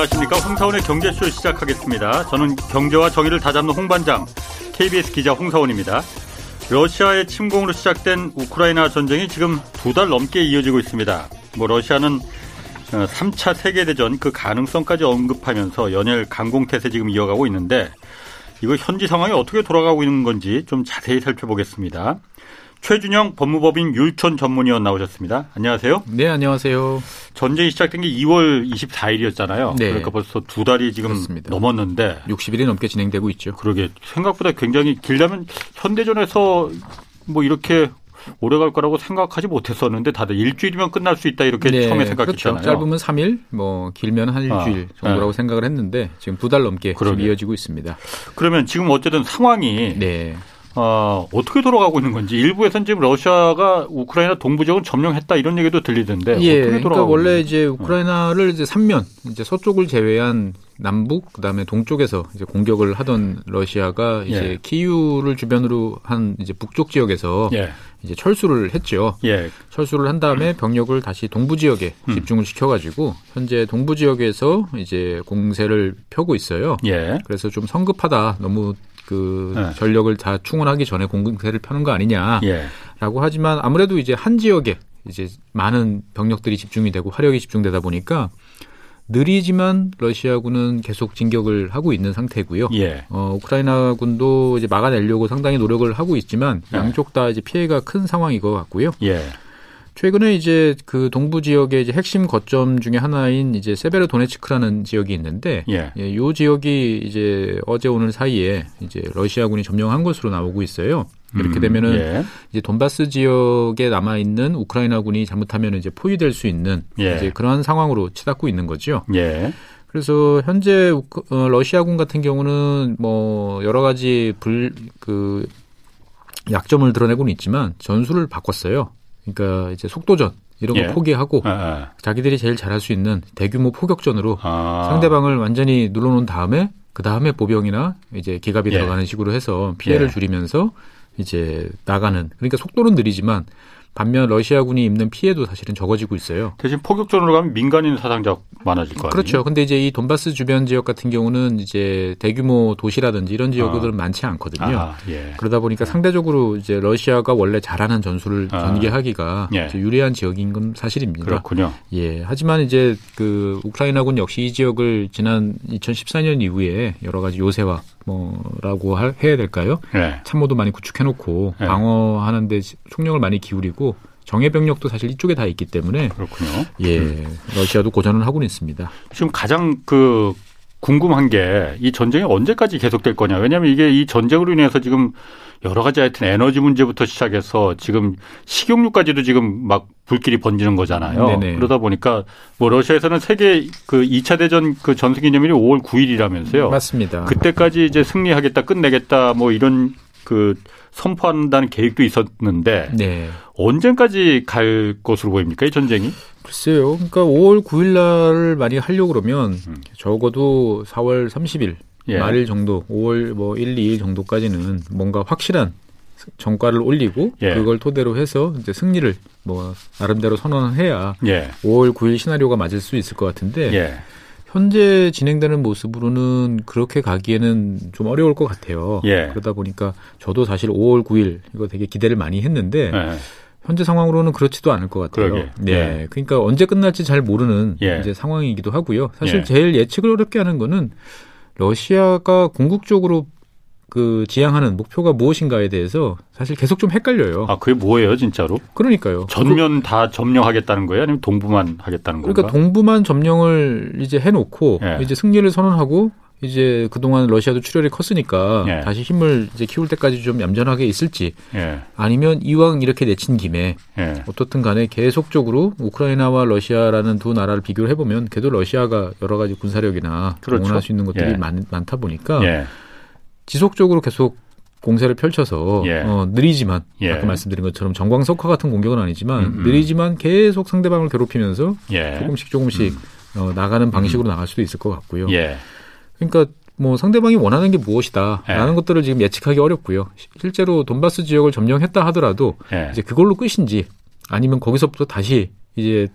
안녕하십니까. 홍사원의 경제쇼 시작하겠습니다. 저는 경제와 정의를 다잡는 홍반장, KBS 기자 홍사원입니다. 러시아의 침공으로 시작된 우크라이나 전쟁이 지금 두 달 넘게 이어지고 있습니다. 뭐 러시아는 3차 어, 세계대전 그 가능성까지 언급하면서 연일 강공태세 지금 이어가고 있는데 이거 현지 상황이 어떻게 돌아가고 있는 건지 좀 자세히 살펴보겠습니다. 최준영 법무법인 율촌 전문위원 나오셨습니다. 안녕하세요. 네, 안녕하세요. 전쟁이 시작된 게 2월 24일이었잖아요. 네. 그러니까 벌써 두 달이 지금 그렇습니다. 넘었는데 60일이 넘게 진행되고 있죠. 그러게 생각보다 굉장히 길다면 현대전에서 뭐 이렇게 오래 갈 거라고 생각하지 못했었는데 다들 일주일이면 끝날 수 있다 이렇게 네, 처음에 생각했잖아요. 그렇죠. 짧으면 3일, 뭐 길면 한 일주일 아, 정도라고 네. 생각을 했는데 지금 두 달 넘게 지금 이어지고 있습니다. 그러면 지금 어쨌든 상황이 네. 어, 어떻게 돌아가고 있는 건지 일부에서는 지금 러시아가 우크라이나 동부 지역은 점령했다 이런 얘기도 들리던데 예, 어떻게 그러니까 원래 이제 우크라이나를 이제 3면 이제 서쪽을 제외한 남북 그다음에 동쪽에서 이제 공격을 하던 러시아가 이제 예. 키유를 주변으로 한 이제 북쪽 지역에서 예. 이제 철수를 했죠. 예. 철수를 한 다음에 병력을 다시 동부 지역에 음. 집중을 시켜가지고 현재 동부 지역에서 이제 공세를 펴고 있어요. 예. 그래서 좀 성급하다. 너무 그 네. 전력을 다 충원하기 전에 공세를 펴는 거 아니냐라고 예. 하지만 아무래도 이제 한 지역에 이제 많은 병력들이 집중이 되고 화력이 집중되다 보니까 느리지만 러시아군은 계속 진격을 하고 있는 상태고요. 예. 어, 우크라이나군도 이제 막아내려고 상당히 노력을 하고 있지만 네. 양쪽 다 이제 피해가 큰 상황인 것 같고요. 예. 최근에 이제 그 동부 지역의 이제 핵심 거점 중에 하나인 이제 세베르도네츠크라는 지역이 있는데 예. 예, 요 지역이 이제 어제 오늘 사이에 이제 러시아군이 점령한 것으로 나오고 있어요. 이렇게 음, 되면은 예. 이제 돈바스 지역에 남아 있는 우크라이나군이 잘못하면 이제 포위될 수 있는 예. 이제 그러한 상황으로 치닫고 있는 거죠. 예. 그래서 현재 어, 러시아군 같은 경우는 뭐 여러 가지 불 그 약점을 드러내고는 있지만 전술을 바꿨어요. 그러니까 이제 속도전 이런 거 예. 포기하고 아, 아. 자기들이 제일 잘할 수 있는 대규모 포격전으로 아. 상대방을 완전히 눌러놓은 다음에 그 다음에 보병이나 이제 기갑이 예. 들어가는 식으로 해서 피해를 예. 줄이면서 이제 나가는 그러니까 속도는 느리지만 반면 러시아군이 입는 피해도 사실은 적어지고 있어요. 대신 포격전으로 가면 민간인 사상자 많아질 거 아니에요? 그렇죠. 근데 이제 이 돈바스 주변 지역 같은 경우는 이제 대규모 도시라든지 이런 지역들은 아. 많지 않거든요. 아, 예. 그러다 보니까 상대적으로 이제 러시아가 원래 잘하는 전술을 아. 전개하기가 예. 유리한 지역인 건 사실입니다. 그렇군요. 예. 하지만 이제 그 우크라이나군 역시 이 지역을 지난 2014년 이후에 여러 가지 요새와 뭐라고 해야 될까요? 네. 참모도 많이 구축해놓고 네. 방어하는데 총력을 많이 기울이고 정예 병력도 사실 이쪽에 다 있기 때문에 그렇군요. 예, 음. 러시아도 고전을 하고는 있습니다. 지금 가장 그 궁금한 게 이 전쟁이 언제까지 계속될 거냐. 왜냐하면 이게 이 전쟁으로 인해서 지금 여러 가지 하여튼 에너지 문제부터 시작해서 지금 식용유까지도 지금 막 불길이 번지는 거잖아요. 네네. 그러다 보니까 뭐 러시아에서는 세계 그 2차 대전 그 전승 기념일이 5월 9일이라면서요. 맞습니다. 그때까지 이제 승리하겠다, 끝내겠다 뭐 이런 그 선포한다는 계획도 있었는데 네. 언제까지 갈 것으로 보입니까 이 전쟁이? 글쎄요. 그러니까 5월 9일 날을 많이 하려고 그러면 음. 적어도 4월 30일 예. 말일 정도, 5월 뭐 1, 2일 정도까지는 뭔가 확실한 정가를 올리고 예. 그걸 토대로 해서 이제 승리를 뭐 나름대로 선언해야 예. 5월 9일 시나리오가 맞을 수 있을 것 같은데 예. 현재 진행되는 모습으로는 그렇게 가기에는 좀 어려울 것 같아요. 예. 그러다 보니까 저도 사실 5월 9일 이거 되게 기대를 많이 했는데 예. 현재 상황으로는 그렇지도 않을 것 같아요. 그러게. 네. 예. 그러니까 언제 끝날지 잘 모르는 이제 상황이기도 하고요. 사실 제일 예측을 어렵게 하는 거는 러시아가 궁극적으로 그 지향하는 목표가 무엇인가에 대해서 사실 계속 좀 헷갈려요. 아, 그게 뭐예요, 진짜로? 그러니까요. 전면 다 점령하겠다는 거예요? 아니면 동부만 하겠다는 그러니까 건가? 그러니까 동부만 점령을 이제 해놓고 예. 이제 승리를 선언하고 이제 그동안 러시아도 출혈이 컸으니까 예. 다시 힘을 이제 키울 때까지 좀 얌전하게 있을지 예. 아니면 이왕 이렇게 내친 김에 예. 어떻든 간에 계속적으로 우크라이나와 러시아라는 두 나라를 비교를 해보면 그래도 러시아가 여러 가지 군사력이나 그렇죠. 동원할 수 있는 것들이 예. 많, 많다 보니까 예. 지속적으로 계속 공세를 펼쳐서 예. 어, 느리지만 예. 아까 말씀드린 것처럼 정광석화 같은 공격은 아니지만 음음. 느리지만 계속 상대방을 괴롭히면서 예. 조금씩 조금씩 음. 어, 나가는 방식으로 음. 나갈 수도 있을 것 같고요. 예. 그러니까 뭐 상대방이 원하는 게 무엇이다라는 예. 것들을 지금 예측하기 어렵고요. 실제로 돈바스 지역을 점령했다 하더라도 예. 이제 그걸로 끝인지 아니면 거기서부터 다시 이제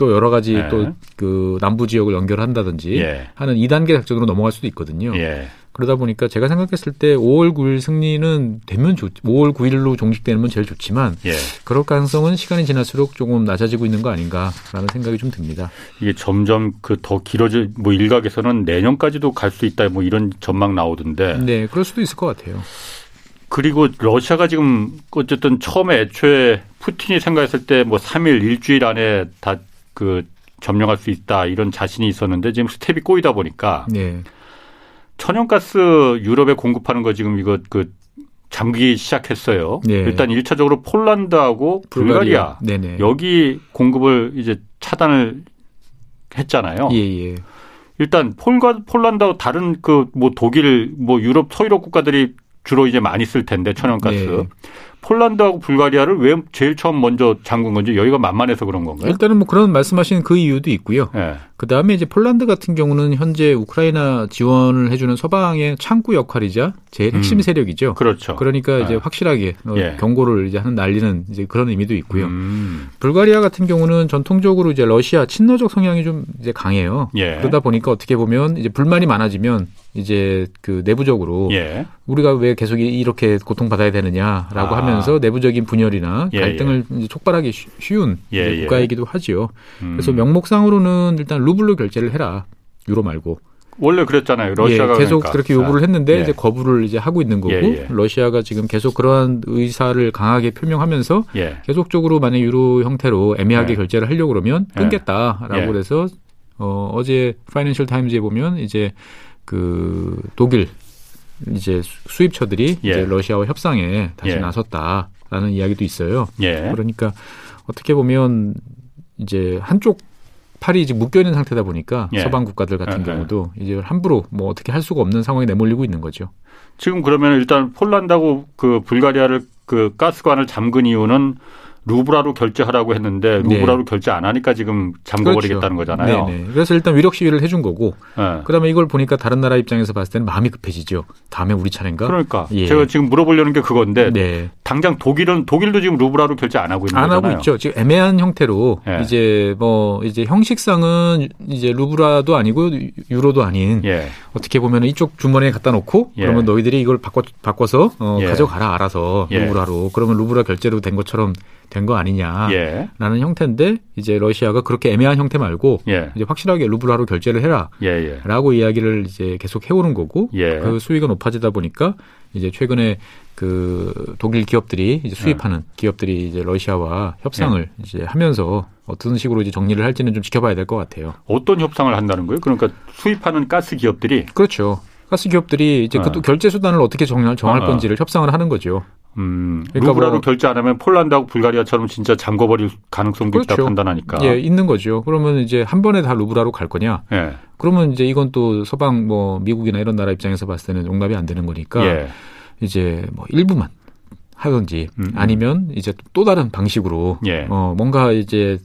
또 여러 가지 예. 또그 남부 지역을 연결한다든지 예. 하는 2단계 작전으로 넘어갈 수도 있거든요. 예. 그러다 보니까 제가 생각했을 때 5월 9일 승리는 되면 좋, 5월 9일로 종식되면 제일 좋지만 예. 그럴 가능성은 시간이 지날수록 조금 낮아지고 있는 거 아닌가라는 생각이 좀 듭니다. 이게 점점 그 더 길어질 뭐 일각에서는 내년까지도 갈 수 있다 뭐 이런 전망 나오던데. 네, 그럴 수도 있을 것 같아요. 그리고 러시아가 지금 어쨌든 처음에 애초에 푸틴이 생각했을 때 뭐 3일 일주일 안에 다 그 점령할 수 있다 이런 자신이 있었는데 지금 스텝이 꼬이다 보니까 네. 천연가스 유럽에 공급하는 거 지금 이거 그 잠기 시작했어요. 네. 일단 일차적으로 폴란드하고 불가리아, 불가리아. 여기 공급을 이제 차단을 했잖아요. 예, 예. 일단 폴과 폴란드하고 다른 그 뭐 독일 뭐 유럽 서유럽 국가들이 주로 이제 많이 쓸 텐데 천연가스. 네. 폴란드하고 불가리아를 왜 제일 처음 먼저 잠근 건지 여기가 만만해서 그런 건가요? 일단은 뭐 그런 말씀하시는 그 이유도 있고요. 네. 그 다음에 이제 폴란드 같은 경우는 현재 우크라이나 지원을 해주는 서방의 창구 역할이자 제일 핵심 음. 세력이죠. 그렇죠. 그러니까 이제 네. 확실하게 어, 예. 경고를 이제 하는 날리는 이제 그런 의미도 있고요. 음. 불가리아 같은 경우는 전통적으로 이제 러시아 친러적 성향이 좀 이제 강해요. 예. 그러다 보니까 어떻게 보면 이제 불만이 많아지면 이제 그 내부적으로 예. 우리가 왜 계속 이렇게 고통받아야 되느냐라고 아. 하면서 내부적인 분열이나 예, 예. 갈등을 예. 쉽게 쉬운 예, 예. 국가이기도 하지요. 음. 그래서 명목상으로는 일단 루블로 결제를 해라. 유로 말고. 원래 그랬잖아요. 러시아가 예, 계속 그러니까. 그렇게 요구를 했는데 예. 이제 거부를 이제 하고 있는 거고 예, 예. 러시아가 지금 계속 그러한 의사를 강하게 표명하면서 예. 계속적으로 만약 유로 형태로 애매하게 결제를 하려고 그러면 끊겠다라고 그래서 어 어제 파이낸셜 타임즈에 보면 이제 그 독일 이제 수입처들이 예. 이제 러시아와 협상에 다시 예. 나섰다라는 이야기도 있어요. 예. 그러니까 어떻게 보면 이제 한쪽 팔이 이제 묶여 있는 상태다 보니까 예. 서방 국가들 같은 예, 예. 경우도 이제 함부로 뭐 어떻게 할 수가 없는 상황에 내몰리고 있는 거죠. 지금 그러면 일단 폴란드하고 그 불가리아를 그 가스관을 잠근 이유는 루브라로 결제하라고 했는데 루브라로 네. 결제 안 하니까 지금 잠궈버리겠다는 그렇죠. 거잖아요. 네네. 그래서 일단 위력 시위를 해준 거고 네. 그다음에 이걸 보니까 다른 나라 입장에서 봤을 때는 마음이 급해지죠. 다음에 우리 차례인가? 그러니까 예. 제가 지금 물어보려는 게 그건데 네. 당장 독일은 독일도 지금 루브라로 결제 안 하고 있는 안 거잖아요. 하고 있죠. 지금 애매한 형태로 예. 이제 뭐 이제 형식상은 이제 루브라도 아니고 유로도 아닌 예. 어떻게 보면 이쪽 주머니에 갖다 놓고 예. 그러면 너희들이 이걸 바꿔 바꿔서 어, 예. 가져가라 알아서 예. 루브라로 그러면 루브라 결제로 된 것처럼 된 거 아니냐라는 예. 형태인데 이제 러시아가 그렇게 애매한 형태 말고 예. 이제 확실하게 루블화로 결제를 해라라고 예, 예. 이야기를 이제 계속 해오는 거고 예. 그 수위가 높아지다 보니까 이제 최근에 그 독일 기업들이 이제 수입하는 기업들이 이제 러시아와 협상을 이제 하면서 어떤 식으로 이제 정리를 할지는 좀 지켜봐야 될 것 같아요. 어떤 협상을 한다는 거예요? 그러니까 수입하는 가스 기업들이 그렇죠. 가스 기업들이 이제 그 어. 그 결제 수단을 어떻게 정할, 정할 어, 어. 건지를 협상을 하는 거죠. 음, 그러니까 루브라로 뭐, 결제 안 하면 폴란드하고 불가리아처럼 진짜 잠궈버릴 가능성도 그렇죠. 있다 판단하니까. 예, 있는 거죠. 그러면 이제 한 번에 다 루브라로 갈 거냐? 예. 그러면 이제 이건 또 서방 뭐 미국이나 이런 나라 입장에서 봤을 때는 용납이 안 되는 거니까 예. 이제 뭐 일부만 하든지 음, 음. 아니면 이제 또 다른 방식으로 예. 어 뭔가 이제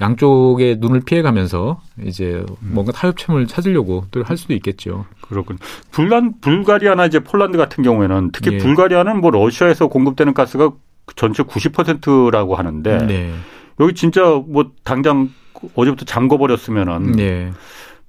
양쪽의 눈을 피해가면서 이제 뭔가 타협점을 찾으려고 또 할 수도 있겠죠. 그렇군. 불란 불가리아나 이제 폴란드 같은 경우에는 특히 예. 불가리아는 뭐 러시아에서 공급되는 가스가 전체 90%라고 하는데 네. 여기 진짜 뭐 당장 어제부터 잠궈 버렸으면은 네.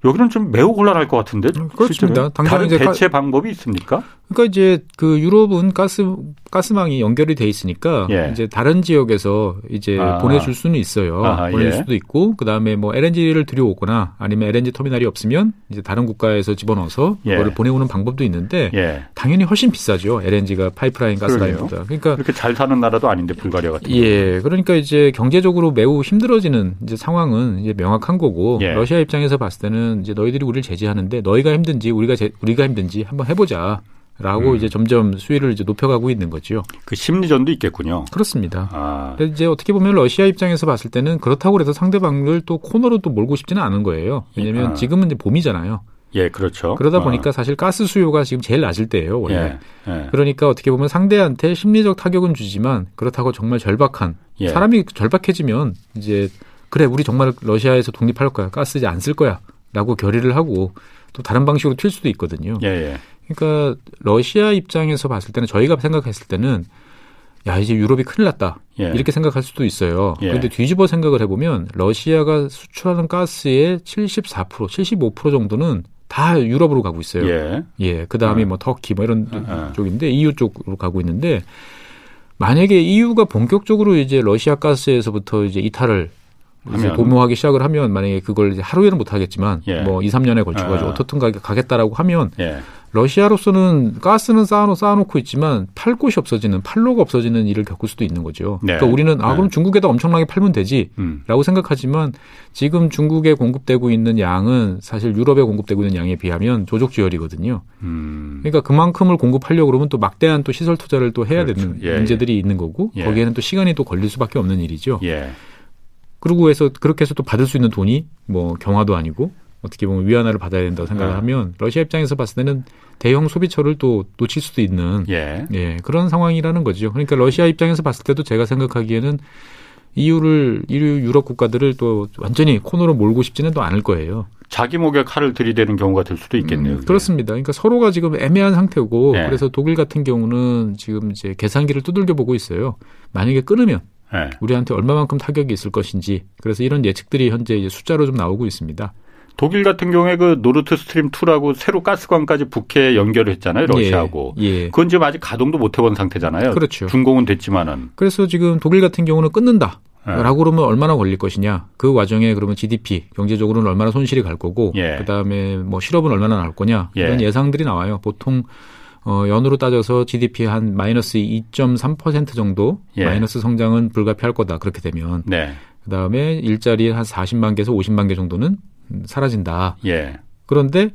여기는 좀 매우 곤란할 것 같은데. 그렇습니다. 다른 대체 방법이 있습니까? 그러니까 이제 그 유럽은 가스 가스망이 연결이 돼 있으니까 예. 이제 다른 지역에서 이제 아. 보내줄 수는 있어요. 아, 보낼 예. 수도 있고 그 다음에 뭐 LNG를 들여오거나 아니면 LNG 터미널이 없으면 이제 다른 국가에서 집어넣어서 예. 그거를 보내오는 방법도 있는데 예. 당연히 훨씬 비싸죠. LNG가 파이프라인 가스라인보다. 그러니까 그렇게 잘 사는 나라도 아닌데 불가리아 같은. 예, 그러니까 이제 경제적으로 매우 힘들어지는 이제 상황은 이제 명확한 거고 예. 러시아 입장에서 봤을 때는 이제 너희들이 우리를 제재하는데 너희가 힘든지 우리가 제, 우리가 힘든지 한번 해보자. 라고 음. 이제 점점 수위를 이제 높여가고 있는 거죠. 그 심리전도 있겠군요. 그렇습니다. 아. 이제 어떻게 보면 러시아 입장에서 봤을 때는 그렇다고 해서 상대방을 또 코너로 또 몰고 싶지는 않은 거예요. 왜냐하면 아. 지금은 이제 봄이잖아요. 예, 그렇죠. 그러다 어. 보니까 사실 가스 수요가 지금 제일 낮을 때예요, 원래. 예, 예. 그러니까 어떻게 보면 상대한테 심리적 타격은 주지만 그렇다고 정말 절박한 예. 사람이 절박해지면 이제 그래 우리 정말 러시아에서 독립할 거야, 가스 이제 안 쓸 거야 라고 결의를 하고 또 다른 방식으로 튈 수도 있거든요. 예, 예. 그러니까 러시아 입장에서 봤을 때는 저희가 생각했을 때는 야 이제 유럽이 큰일 났다 예. 이렇게 생각할 수도 있어요. 예. 그런데 뒤집어 생각을 해보면 러시아가 수출하는 가스의 74% 75% 정도는 다 유럽으로 가고 있어요. 예. 예. 그 다음에 어. 뭐 터키 뭐 이런 어. 쪽인데 EU 쪽으로 가고 있는데 만약에 EU가 본격적으로 이제 러시아 가스에서부터 이제 이탈을 이제 도모하기 시작을 하면 만약에 그걸 이제 하루에는 못 하겠지만 예. 뭐 2, 3년에 걸쳐 가지고 어. 어떻든 가겠다라고 하면 예. 러시아로서는 가스는 쌓아놓, 쌓아놓고 있지만 팔 곳이 없어지는 팔로가 없어지는 일을 겪을 수도 있는 거죠. 네. 그러니까 우리는 아 그럼 네. 중국에다 엄청나게 팔면 되지라고 음. 생각하지만 지금 중국에 공급되고 있는 양은 사실 유럽에 공급되고 있는 양에 비하면 조족지열이거든요. 음. 그러니까 그만큼을 공급하려고 그러면 또 막대한 또 시설 투자를 또 해야 그렇죠. 되는 예, 문제들이 예. 있는 거고 예. 거기에는 또 시간이 또 걸릴 수밖에 없는 일이죠. 예. 그리고 해서 그렇게 해서 또 받을 수 있는 돈이 뭐 경화도 아니고 어떻게 보면 위안화를 받아야 된다고 생각을 네. 하면 러시아 입장에서 봤을 때는 대형 소비처를 또 놓칠 수도 있는 예. 예. 그런 상황이라는 거죠. 그러니까 러시아 입장에서 봤을 때도 제가 생각하기에는 이유를 이유 유럽 국가들을 또 완전히 코너로 몰고 싶지는 또 않을 거예요. 자기 목에 칼을 들이대는 경우가 될 수도 있겠네요. 음, 그렇습니다. 그러니까 서로가 지금 애매한 상태고 네. 그래서 독일 같은 경우는 지금 이제 계산기를 두들겨 보고 있어요. 만약에 끊으면 네. 우리한테 얼마만큼 타격이 있을 것인지 그래서 이런 예측들이 현재 이제 숫자로 좀 나오고 있습니다. 독일 같은 경우에 그 노르트 스트림 2라고 새로 가스관까지 북해 연결을 했잖아요, 러시아하고. 예, 예. 그건 지금 아직 가동도 못 해본 상태잖아요. 그렇죠. 준공은 됐지만은. 그래서 지금 독일 같은 경우는 끊는다. 예. 라고 그러면 얼마나 걸릴 것이냐. 그 와중에 그러면 GDP, 경제적으로는 얼마나 손실이 갈 거고, 예. 그 다음에 뭐 실업은 얼마나 나올 거냐. 예. 이런 예상들이 나와요. 보통 어, 연으로 따져서 GDP 한 마이너스 2.3% 정도 예. 마이너스 성장은 불가피할 거다. 그렇게 되면. 네. 그 다음에 일자리 한 40만 개에서 50만 개 정도는 사라진다. 예. 그런데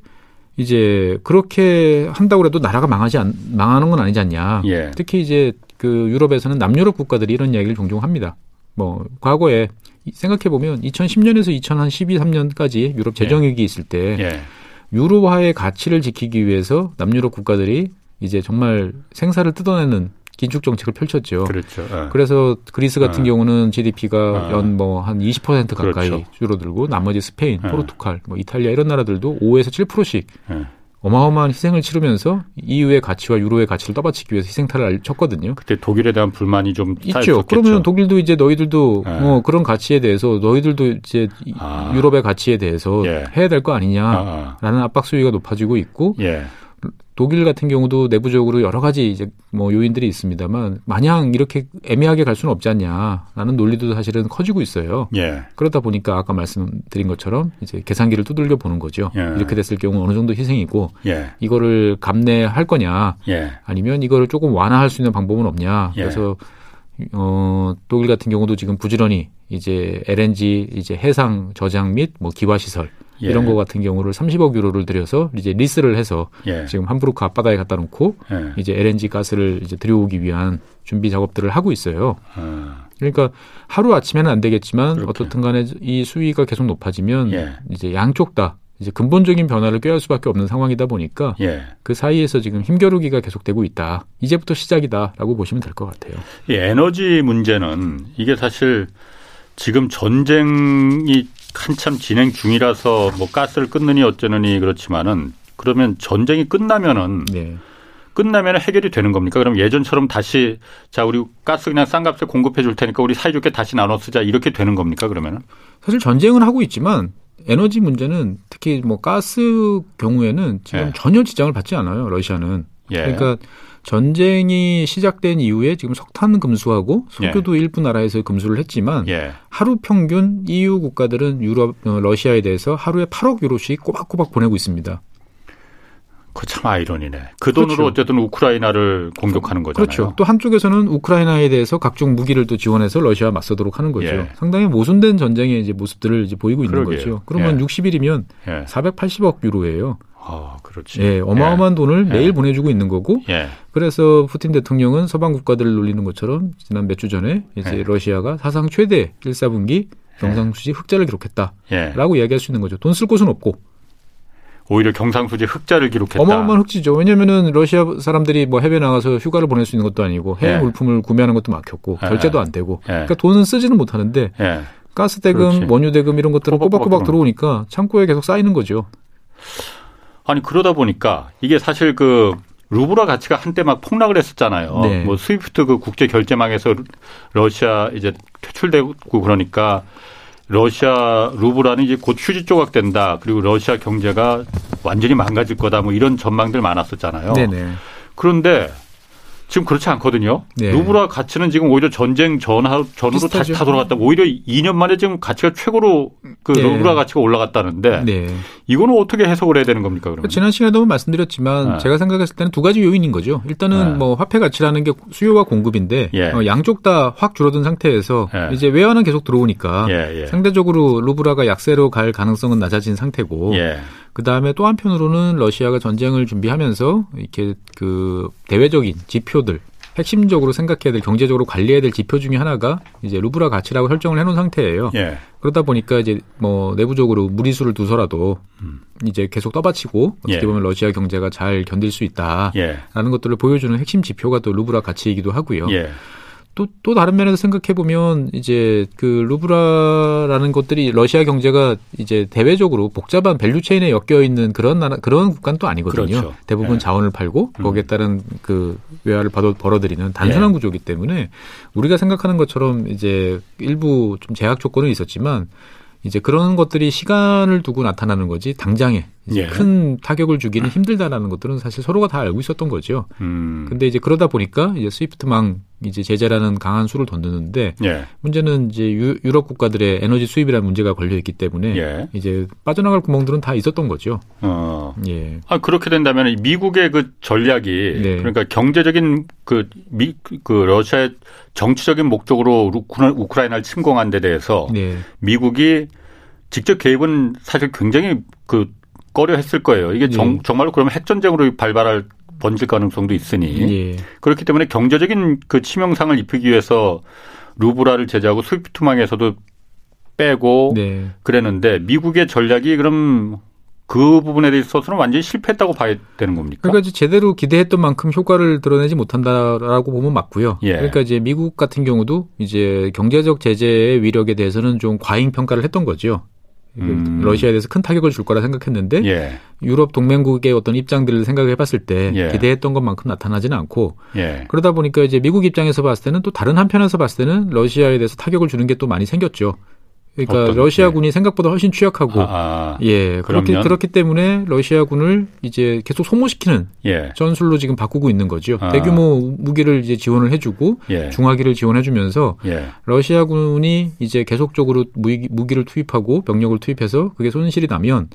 이제 그렇게 한다고 해도 나라가 망하지 않, 망하는 건 아니지 않냐. 예. 특히 이제 그 유럽에서는 남유럽 국가들이 이런 이야기를 종종 합니다. 뭐 과거에 생각해 보면 2010년에서 2012, 3년까지 유럽 재정 위기 있을 때 예. 유로화의 가치를 지키기 위해서 남유럽 국가들이 이제 정말 생사를 뜯어내는 긴축 정책을 펼쳤죠. 그렇죠. 네. 그래서 그리스 같은 네. 경우는 GDP가 네. 연뭐 한 20% 가까이 그렇죠. 줄어들고 나머지 스페인, 포르투갈, 뭐 이탈리아 이런 나라들도 5에서 7%씩 어마어마한 희생을 치르면서 EU의 가치와 유로의 가치를 떠받치기 위해서 희생탈을 쳤거든요. 그때 독일에 대한 불만이 좀 있죠. 그러면 독일도 이제 너희들도 네. 뭐 그런 가치에 대해서 너희들도 이제 아. 유럽의 가치에 대해서 예. 해야 될 거 아니냐라는 아, 아. 압박 수위가 높아지고 있고 예. 독일 같은 경우도 내부적으로 여러 가지 이제 뭐 요인들이 있습니다만 마냥 이렇게 애매하게 갈 수는 없지 않냐라는 논리도 사실은 커지고 있어요. 예. 그러다 보니까 아까 말씀드린 것처럼 이제 계산기를 두들겨 보는 거죠. 예. 이렇게 됐을 경우 어느 정도 희생이고 예. 이거를 감내할 거냐 예. 아니면 이거를 조금 완화할 수 있는 방법은 없냐. 예. 그래서 어 독일 같은 경우도 지금 부지런히 이제 LNG 이제 해상 저장 및 뭐 기화 시설 예. 이런 거 같은 경우를 30억 유로를 들여서 이제 리스를 해서 예. 지금 함부르크 앞바다에 갖다 놓고 예. 이제 LNG 가스를 이제 들여오기 위한 준비 작업들을 하고 있어요. 아. 그러니까 하루 아침에는 안 되겠지만 그렇게. 어떻든 간에 이 수위가 계속 높아지면 예. 이제 양쪽 다 이제 근본적인 변화를 꾀할 수밖에 없는 상황이다 보니까 예. 그 사이에서 지금 힘겨루기가 계속되고 있다. 이제부터 시작이다라고 보시면 될 것 같아요. 이 에너지 문제는 이게 사실 지금 전쟁이 한참 진행 중이라서 뭐 가스를 끊느니 어쩌느니 그렇지만은 그러면 전쟁이 끝나면은 네. 끝나면 해결이 되는 겁니까? 그럼 예전처럼 다시 자 우리 가스 그냥 싼 값에 공급해 줄 테니까 우리 사이좋게 다시 나눠 쓰자 이렇게 되는 겁니까? 그러면은 사실 전쟁은 하고 있지만 에너지 문제는 특히 뭐 가스 경우에는 지금 예. 전혀 지장을 받지 않아요. 러시아는. 예. 그러니까 전쟁이 시작된 이후에 지금 석탄 금수하고 석유도 예. 일부 나라에서 금수를 했지만 예. 하루 평균 EU 국가들은 유럽 어, 러시아에 대해서 하루에 8억 유로씩 꼬박꼬박 보내고 있습니다. 그참 아이러니네. 그 돈으로 그렇죠. 어쨌든 우크라이나를 공격하는 거잖아요. 그렇죠. 또 한쪽에서는 우크라이나에 대해서 각종 무기를 또 지원해서 러시아와 맞서도록 하는 거죠. 예. 상당히 모순된 전쟁의 이제 모습들을 이제 보이고 있는 그러게요. 거죠. 그러면 예. 60일이면 예. 480억 유로예요. 아, 그렇지. 예, 어마어마한 예. 돈을 예. 매일 보내주고 있는 거고. 예. 그래서 푸틴 대통령은 서방 국가들을 놀리는 것처럼 지난 몇 주 전에 이제 예. 러시아가 사상 최대 1, 4분기 경상수지 흑자를 기록했다라고 이야기할 수 있는 거죠. 돈 쓸 곳은 없고. 오히려 경상수지 흑자를 기록했다. 어마어마한 흑지죠. 왜냐면은 러시아 사람들이 뭐 해외 나가서 휴가를 보낼 수 있는 것도 아니고 해외 예. 물품을 구매하는 것도 막혔고 예. 결제도 안 되고. 예. 그러니까 돈은 쓰지는 못하는데 가스 대금, 원유 대금 이런 것들은 꼬박꼬박 들어오니까 창고에 계속 쌓이는 거죠. 아니 그러다 보니까 이게 사실 그 루블화 가치가 한때 막 폭락을 했었잖아요. 네. 뭐 스위프트 그 국제 결제망에서 러시아 이제 퇴출되고 그러니까 러시아 루블화는 이제 곧 휴지 조각 된다. 그리고 러시아 경제가 완전히 망가질 거다. 뭐 이런 전망들 많았었잖아요. 네네. 그런데 지금 그렇지 않거든요. 네. 루블화 가치는 지금 오히려 전쟁 전하, 비슷하죠. 다시 다 돌아갔다. 오히려 2년 만에 지금 가치가 최고로 그 네. 루브라 가치가 올라갔다는데 네. 이거는 어떻게 해석을 해야 되는 겁니까? 그러면? 지난 시간에도 말씀드렸지만 네. 제가 생각했을 때는 두 가지 요인인 거죠. 일단은 네. 뭐 화폐 가치라는 게 수요와 공급인데 예. 어, 양쪽 다 확 줄어든 상태에서 예. 이제 외환은 계속 들어오니까 예, 예. 상대적으로 루브라가 약세로 갈 가능성은 낮아진 상태고 예. 그 다음에 또 한편으로는 러시아가 전쟁을 준비하면서 이렇게 그 대외적인 지표들 핵심적으로 생각해야 될 경제적으로 관리해야 될 지표 중에 하나가 이제 루브라 가치라고 설정을 해놓은 상태예요. 예. 그러다 보니까 이제 뭐 내부적으로 무리수를 두서라도 음. 이제 계속 떠받치고 어떻게 예. 보면 러시아 경제가 잘 견딜 수 있다라는 예. 것들을 보여주는 핵심 지표가 또 루브라 가치이기도 하고요. 예. 또, 또 다른 면에서 생각해 보면 이제 그 루블화라는 것들이 러시아 경제가 이제 대외적으로 복잡한 value chain에 엮여 있는 그런 나라 그런 국가는 또 아니거든요. 그렇죠. 대부분 네. 자원을 팔고 음. 거기에 따른 그 외화를 벌어, 벌어들이는 단순한 네. 구조이기 때문에 우리가 생각하는 것처럼 이제 일부 좀 제약 조건은 있었지만 이제 그런 것들이 시간을 두고 나타나는 거지 당장에 예. 큰 타격을 주기는 힘들다라는 것들은 사실 서로가 다 알고 있었던 거죠. 음. 근데 이제 그러다 보니까 이제 스위프트망 이제 제재라는 강한 수를 던졌는데 예. 문제는 이제 유, 럽 국가들의 에너지 수입이라는 문제가 걸려 있기 때문에 예. 이제 빠져나갈 구멍들은 다 있었던 거죠. 어. 예. 아 그렇게 된다면 미국의 그 전략이 네. 그러니까 경제적인 그 미 그 러시아의 정치적인 목적으로 우크라이나를 침공한 데 대해서 네. 미국이 직접 개입은 사실 굉장히 그 꺼려 했을 거예요. 이게 정, 예. 정말로 그러면 핵전쟁으로 발발할 번질 가능성도 있으니 예. 그렇기 때문에 경제적인 그 치명상을 입히기 위해서 루브라를 제재하고 스위프트망에서도 빼고 네. 그랬는데 미국의 전략이 그럼 그 부분에 있어서는 완전히 실패했다고 봐야 되는 겁니까? 그러니까 이제 제대로 기대했던 만큼 효과를 드러내지 못한다라고 보면 맞고요. 예. 그러니까 이제 미국 같은 경우도 이제 경제적 제재의 위력에 대해서는 좀 과잉 평가를 했던 거죠. 음. 러시아에 대해서 큰 타격을 줄 거라 생각했는데 예. 유럽 동맹국의 어떤 입장들을 생각해 봤을 때 예. 기대했던 것만큼 나타나지는 않고 예. 그러다 보니까 이제 미국 입장에서 봤을 때는 또 다른 한편에서 봤을 때는 러시아에 대해서 타격을 주는 게 또 많이 생겼죠. 그러니까 러시아군이 예. 생각보다 훨씬 취약하고 아, 아, 예 그렇기 그렇기 때문에 러시아군을 이제 계속 소모시키는 예. 전술로 지금 바꾸고 있는 거죠. 아. 대규모 무기를 이제 지원을 해주고 예. 중화기를 지원해주면서 예. 러시아군이 이제 계속적으로 무기, 무기를 투입하고 병력을 투입해서 그게 손실이 나면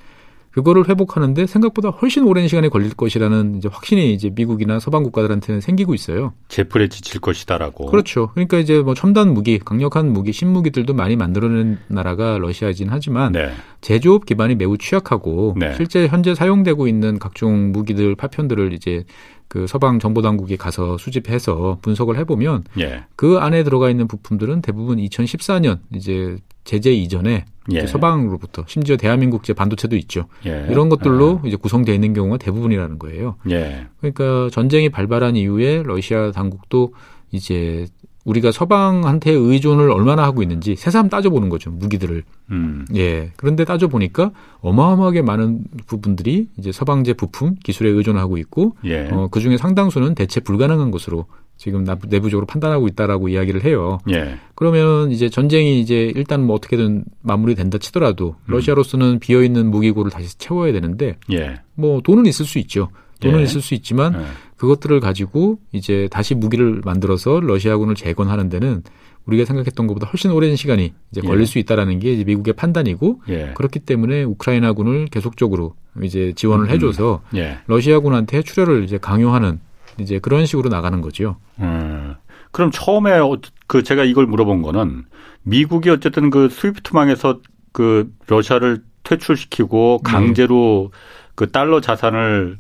그거를 회복하는데 생각보다 훨씬 오랜 시간이 걸릴 것이라는 이제 확신이 이제 미국이나 서방 국가들한테는 생기고 있어요. 제풀에 지칠 것이다라고. 그렇죠. 그러니까 이제 뭐 첨단 무기, 강력한 무기, 신무기들도 많이 만들어낸 나라가 러시아이긴 하지만 네. 제조업 기반이 매우 취약하고 네. 실제 현재 사용되고 있는 각종 무기들 파편들을 이제 그 서방 정보 당국이 가서 수집해서 분석을 해보면 예. 그 안에 들어가 있는 부품들은 대부분 2014년 이제 제재 이전에 예. 서방으로부터 심지어 대한민국제 반도체도 있죠. 예. 이런 것들로 예. 이제 구성되어 있는 경우가 대부분이라는 거예요. 예. 그러니까 전쟁이 발발한 이후에 러시아 당국도 이제 우리가 서방한테 의존을 얼마나 하고 있는지 새삼 따져보는 거죠 무기들을. 음. 예. 그런데 따져 보니까 어마어마하게 많은 부분들이 이제 서방제 부품 기술에 의존하고 있고 예. 어, 그 중에 상당수는 대체 불가능한 것으로 지금 내부적으로 판단하고 있다라고 이야기를 해요. 예. 그러면 이제 전쟁이 이제 일단 뭐 어떻게든 마무리된다 치더라도 음. 러시아로서는 비어 있는 무기고를 다시 채워야 되는데 예. 뭐 돈은 있을 수 있죠. 돈은 예. 있을 수 있지만 예. 그것들을 가지고 이제 다시 무기를 만들어서 러시아군을 재건하는 데는 우리가 생각했던 것보다 훨씬 오랜 시간이 이제 예. 걸릴 수 있다라는 게 이제 미국의 판단이고 예. 그렇기 때문에 우크라이나군을 계속적으로 이제 지원을 음. 해줘서 예. 러시아군한테 출혈을 이제 강요하는 이제 그런 식으로 나가는 거죠. 음. 그럼 처음에 어, 그 제가 이걸 물어본 거는 미국이 어쨌든 그 스위프트망에서 그 러시아를 퇴출시키고 네. 강제로 네. 그 달러 자산을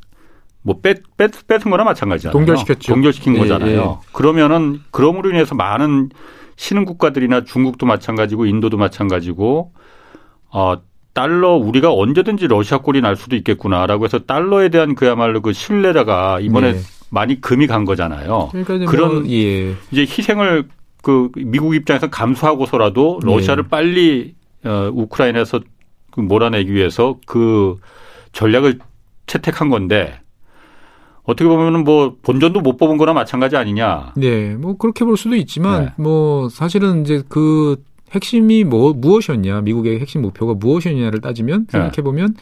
뭐 뺏, 뺏, 뺏은 거나 마찬가지잖아요. 동결시켰죠. 동결시킨 예, 거잖아요. 예. 그러면은 그럼으로 인해서 많은 신흥 국가들이나 중국도 마찬가지고 인도도 마찬가지고 어 달러 우리가 언제든지 러시아 꼴이 날 수도 있겠구나라고 해서 달러에 대한 그야말로 그 신뢰다가 이번에 네. 많이 금이 간 거잖아요. 그러니까 뭐 그런 뭐, 예. 이제 희생을 그 미국 입장에서 감수하고서라도 네. 러시아를 네. 빨리 어, 우크라이나에서 그 몰아내기 위해서 그 전략을 채택한 건데 어떻게 보면은 뭐 본전도 못 뽑은 거나 마찬가지 아니냐. 네, 뭐 그렇게 볼 수도 있지만 네. 뭐 사실은 이제 그 핵심이 뭐 무엇이었냐, 미국의 핵심 목표가 무엇이었냐를 따지면 네. 생각해 보면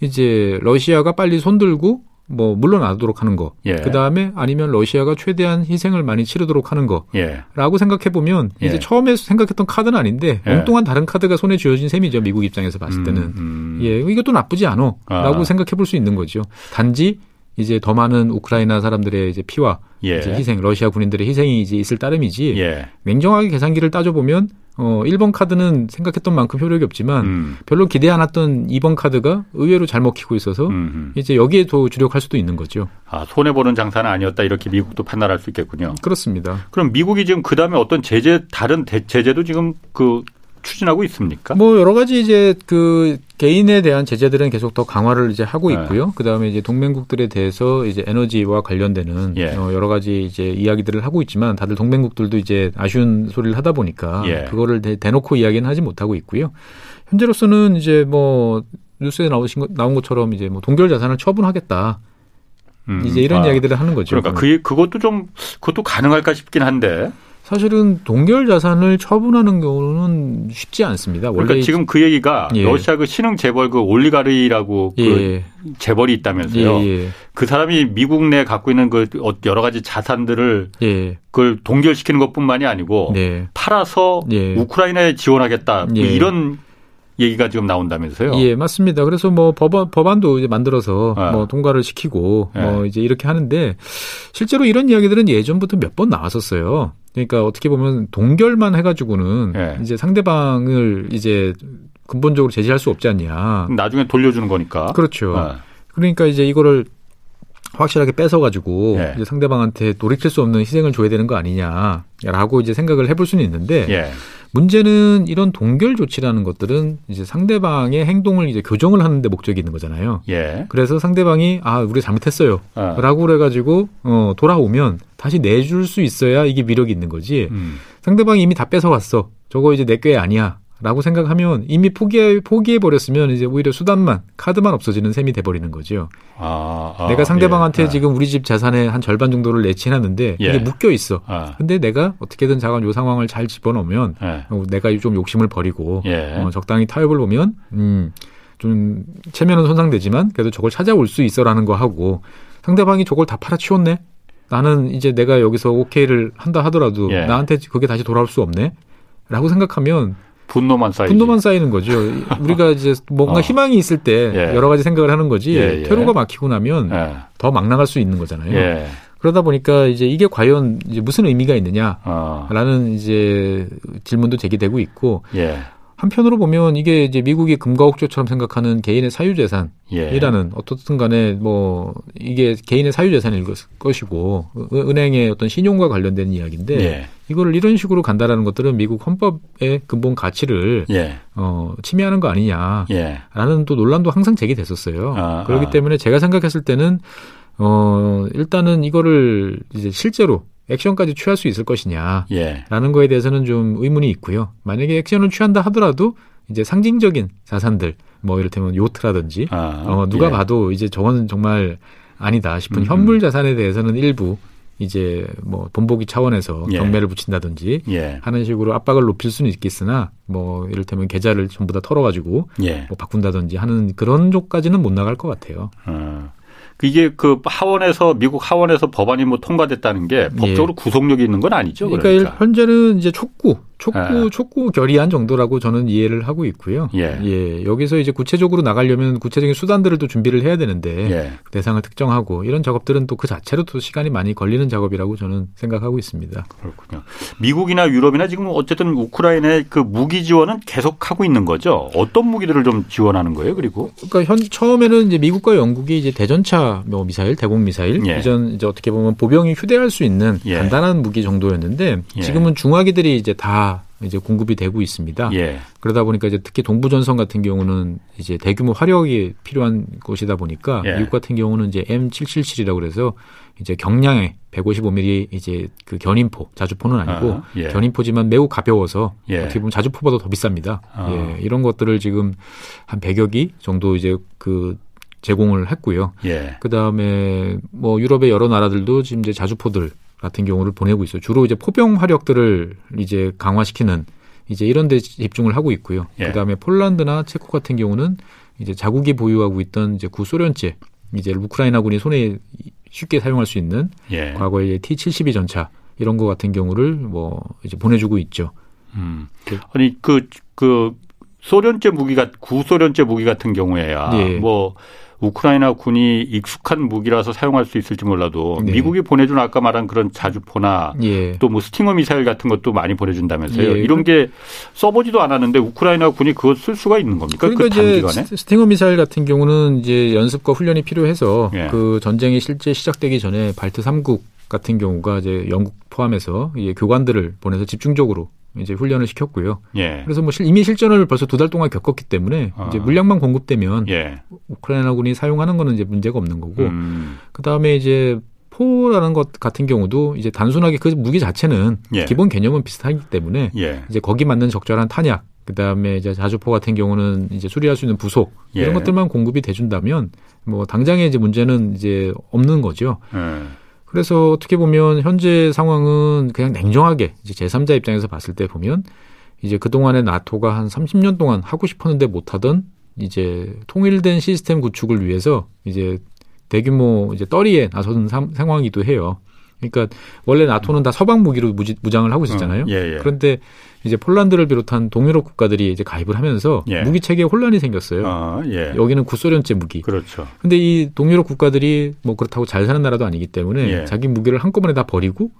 이제 러시아가 빨리 손들고 뭐 물러나도록 하는 거. 예. 그 다음에 아니면 러시아가 최대한 희생을 많이 치르도록 하는 거라고 예. 생각해 보면 예. 이제 처음에 생각했던 카드는 아닌데 예. 엉뚱한 다른 카드가 손에 쥐어진 셈이죠 미국 입장에서 봤을 음, 때는 음, 음. 예 이것도 나쁘지 않어라고 아. 생각해 볼 수 있는 거죠. 단지 이제 더 많은 우크라이나 사람들의 이제 피와 예. 이제 희생, 러시아 군인들의 희생이 이제 있을 따름이지. 예. 냉정하게 계산기를 따져보면 어 1번 카드는 생각했던 만큼 효력이 없지만 음. 별로 기대 않았던 2번 카드가 의외로 잘 먹히고 있어서 음흠. 이제 여기에 더 주력할 수도 있는 거죠. 아, 손해 보는 장사는 아니었다 이렇게 미국도 판단할 수 있겠군요. 그렇습니다. 그럼 미국이 지금 그 다음에 어떤 제재 다른 대, 제재도 지금 그 추진하고 있습니까? 뭐 여러 가지 이제 그 개인에 대한 제재들은 계속 더 강화를 이제 하고 네. 있고요. 네. 그다음에 이제 동맹국들에 대해서 이제 에너지와 관련되는 예. 어, 여러 가지 이제 이야기들을 하고 있지만 다들 동맹국들도 이제 아쉬운 소리를 하다 보니까 예. 그거를 대, 대놓고 이야기는 하지 못하고 있고요. 현재로서는 이제 뭐 뉴스에 나오신 것, 나온 것처럼 이제 뭐 동결 자산을 처분하겠다. 음, 이제 이런 아, 이야기들을 하는 거죠. 그러니까 그 그것도 좀 그것도 가능할까 싶긴 한데. 사실은 동결 자산을 처분하는 경우는 쉽지 않습니다. 원래 그러니까 지금 그 얘기가 예. 러시아 그 신흥 재벌 그 올리가르이라고 그 예. 재벌이 있다면서요. 예, 예. 그 사람이 미국 내 갖고 있는 그 여러 가지 자산들을 예. 그걸 동결시키는 것뿐만이 아니고 네. 팔아서 예. 우크라이나에 지원하겠다 뭐 이런 얘기가 지금 나온다면서요? 예, 맞습니다. 그래서 뭐 법안, 법안도 이제 만들어서 아. 뭐 통과를 시키고 네. 뭐 이제 이렇게 하는데 실제로 이런 이야기들은 예전부터 몇 번 나왔었어요. 그러니까 어떻게 보면 동결만 해가지고는 네. 이제 상대방을 이제 근본적으로 제재할 수 없지 않냐. 나중에 돌려주는 거니까. 그렇죠. 네. 그러니까 이제 이거를 확실하게 뺏어가지고 예. 이제 상대방한테 돌이킬 수 없는 희생을 줘야 되는 거 아니냐라고 이제 생각을 해볼 수는 있는데 예. 문제는 이런 동결 조치라는 것들은 이제 상대방의 행동을 이제 교정을 하는데 목적이 있는 거잖아요. 예. 그래서 상대방이 아 우리 잘못했어요. 어. 라고 그래가지고 어 돌아오면 다시 내줄 수 있어야 이게 위력이 있는 거지. 음. 상대방이 이미 다 뺏어왔어. 저거 이제 내게 아니야. 라고 생각하면 이미 포기해, 포기해 버렸으면 이제 오히려 수단만, 카드만 없어지는 셈이 돼버리는 거죠. 아, 아, 내가 상대방한테 예, 지금 우리 집 자산의 한 절반 정도를 내치놨는데 예. 이게 묶여 있어. 아. 근데 내가 어떻게든 자간 요 상황을 잘 집어넣으면 예. 어, 내가 좀 욕심을 버리고 예. 어, 적당히 타협을 보면 음, 좀 체면은 손상되지만 그래도 저걸 찾아올 수 있어라는 거 하고 상대방이 저걸 다 팔아치웠네. 나는 이제 내가 여기서 오케이를 한다 하더라도 예. 나한테 그게 다시 돌아올 수 없네. 라고 생각하면 분노만 쌓이 분노만 쌓이는 거죠. 우리가 이제 뭔가 어. 희망이 있을 때 예. 여러 가지 생각을 하는 거지 예, 예. 퇴로가 막히고 나면 예. 더막 나갈 수 있는 거잖아요. 예. 그러다 보니까 이제 이게 과연 이제 무슨 의미가 있느냐라는 어. 이제 질문도 제기되고 있고 예. 한편으로 보면 이게 이제 미국이 금가옥조처럼 생각하는 개인의 사유재산이라는 예. 어떻든 간에 뭐 이게 개인의 사유재산일 것이고 은행의 어떤 신용과 관련된 이야기인데 예. 이거를 이런 식으로 간다라는 것들은 미국 헌법의 근본 가치를 예. 어, 침해하는 거 아니냐라는 예. 또 논란도 항상 제기됐었어요. 아, 그렇기 아. 때문에 제가 생각했을 때는 어 일단은 이거를 이제 실제로 액션까지 취할 수 있을 것이냐라는 예. 거에 대해서는 좀 의문이 있고요. 만약에 액션을 취한다 하더라도 이제 상징적인 자산들 뭐 이를테면 요트라든지 아, 어, 누가 예. 봐도 이제 저거는 정말 아니다 싶은 음 현물 자산에 대해서는 일부 이제 뭐 본보기 차원에서 예. 경매를 붙인다든지 예. 하는 식으로 압박을 높일 수는 있겠으나 뭐 이를테면 계좌를 전부 다 털어가지고 예. 뭐 바꾼다든지 하는 그런 쪽까지는 못 나갈 것 같아요. 어. 이게 그 하원에서 미국 하원에서 법안이 뭐 통과됐다는 게 법적으로 예. 구속력이 있는 건 아니죠. 그러니까, 그러니까. 현재는 이제 촉구 촉구 예. 촉구 결의안 정도라고 저는 이해를 하고 있고요. 예. 예. 여기서 이제 구체적으로 나가려면 구체적인 수단들을 또 준비를 해야 되는데 예. 대상을 특정하고 이런 작업들은 또 그 자체로 또 시간이 많이 걸리는 작업이라고 저는 생각하고 있습니다. 그렇군요. 미국이나 유럽이나 지금 어쨌든 우크라이나의 그 무기 지원은 계속 하고 있는 거죠. 어떤 무기들을 좀 지원하는 거예요? 그리고 그러니까 현 처음에는 이제 미국과 영국이 이제 대전차 뭐 미사일, 대공 미사일 예. 이전 이제 어떻게 보면 보병이 휴대할 수 있는 예. 간단한 무기 정도였는데 예. 지금은 중화기들이 이제 다 이제 공급이 되고 있습니다. 예. 그러다 보니까 이제 특히 동부 전선 같은 경우는 이제 대규모 화력이 필요한 곳이다 보니까 예. 미국 같은 경우는 이제 M777이라고 그래서 이제 경량의 155mm 이제 그 견인포, 자주포는 아니고 아, 예. 견인포지만 매우 가벼워서 예. 어떻게 보면 자주포보다 더 비쌉니다. 아. 예. 이런 것들을 지금 한 100여 기 정도 이제 그 제공을 했고요. 예. 그다음에 뭐 유럽의 여러 나라들도 지금 이제 자주포들 같은 경우를 보내고 있어요. 주로 이제 포병 화력들을 이제 강화시키는 이제 이런 데 집중을 하고 있고요. 예. 그다음에 폴란드나 체코 같은 경우는 이제 자국이 보유하고 있던 이제 구소련제 이제 우크라이나군이 손에 쉽게 사용할 수 있는 예. 과거의 T-72 전차 이런 거 같은 경우를 뭐 이제 보내주고 있죠. 음. 아니 그그 소련제 무기가 구소련제 무기 같은 경우에야 예. 뭐 우크라이나 군이 익숙한 무기라서 사용할 수 있을지 몰라도 네. 미국이 보내준 아까 말한 그런 자주포나 예. 또뭐 스팅어 미사일 같은 것도 많이 보내준다면서요. 예. 이런 게 써보지도 않았는데 우크라이나 군이 그걸 쓸 수가 있는 겁니까? 그러니까 그 이제 단기간에? 스- 스팅어 미사일 같은 경우는 이제 연습과 훈련이 필요해서 예. 그 전쟁이 실제 시작되기 전에 발트 3국 같은 경우가 이제 영국 포함해서 이제 교관들을 보내서 집중적으로 이제 훈련을 시켰고요. 예. 그래서 뭐 실- 이미 실전을 벌써 두 달 동안 겪었기 때문에 아. 이제 물량만 공급되면 예. 우크라이나군이 사용하는 거는 이제 문제가 없는 거고 음. 그 다음에 이제 포라는 것 같은 경우도 이제 단순하게 그 무기 자체는 예. 기본 개념은 비슷하기 때문에 예. 이제 거기 맞는 적절한 탄약, 그 다음에 이제 자주포 같은 경우는 이제 수리할 수 있는 부속 예. 이런 것들만 공급이 돼준다면 뭐 당장의 이제 문제는 이제 없는 거죠. 예. 그래서 어떻게 보면 현재 상황은 그냥 냉정하게 이제 제3자 입장에서 봤을 때 보면 이제 그동안에 나토가 한 30년 동안 하고 싶었는데 못하던 이제 통일된 시스템 구축을 위해서 이제 대규모 이제 떨이에 나서는 상- 상황이기도 해요. 그러니까 원래 나토는 다 서방 무기로 무지- 무장을 하고 있었잖아요. 어, 예, 예. 그런데 이제 폴란드를 비롯한 동유럽 국가들이 이제 가입을 하면서 예. 무기 체계에 혼란이 생겼어요. 아, 예. 여기는 구소련제 무기. 그렇죠. 근데 이 동유럽 국가들이 뭐 그렇다고 잘 사는 나라도 아니기 때문에 예. 자기 무기를 한꺼번에 다 버리고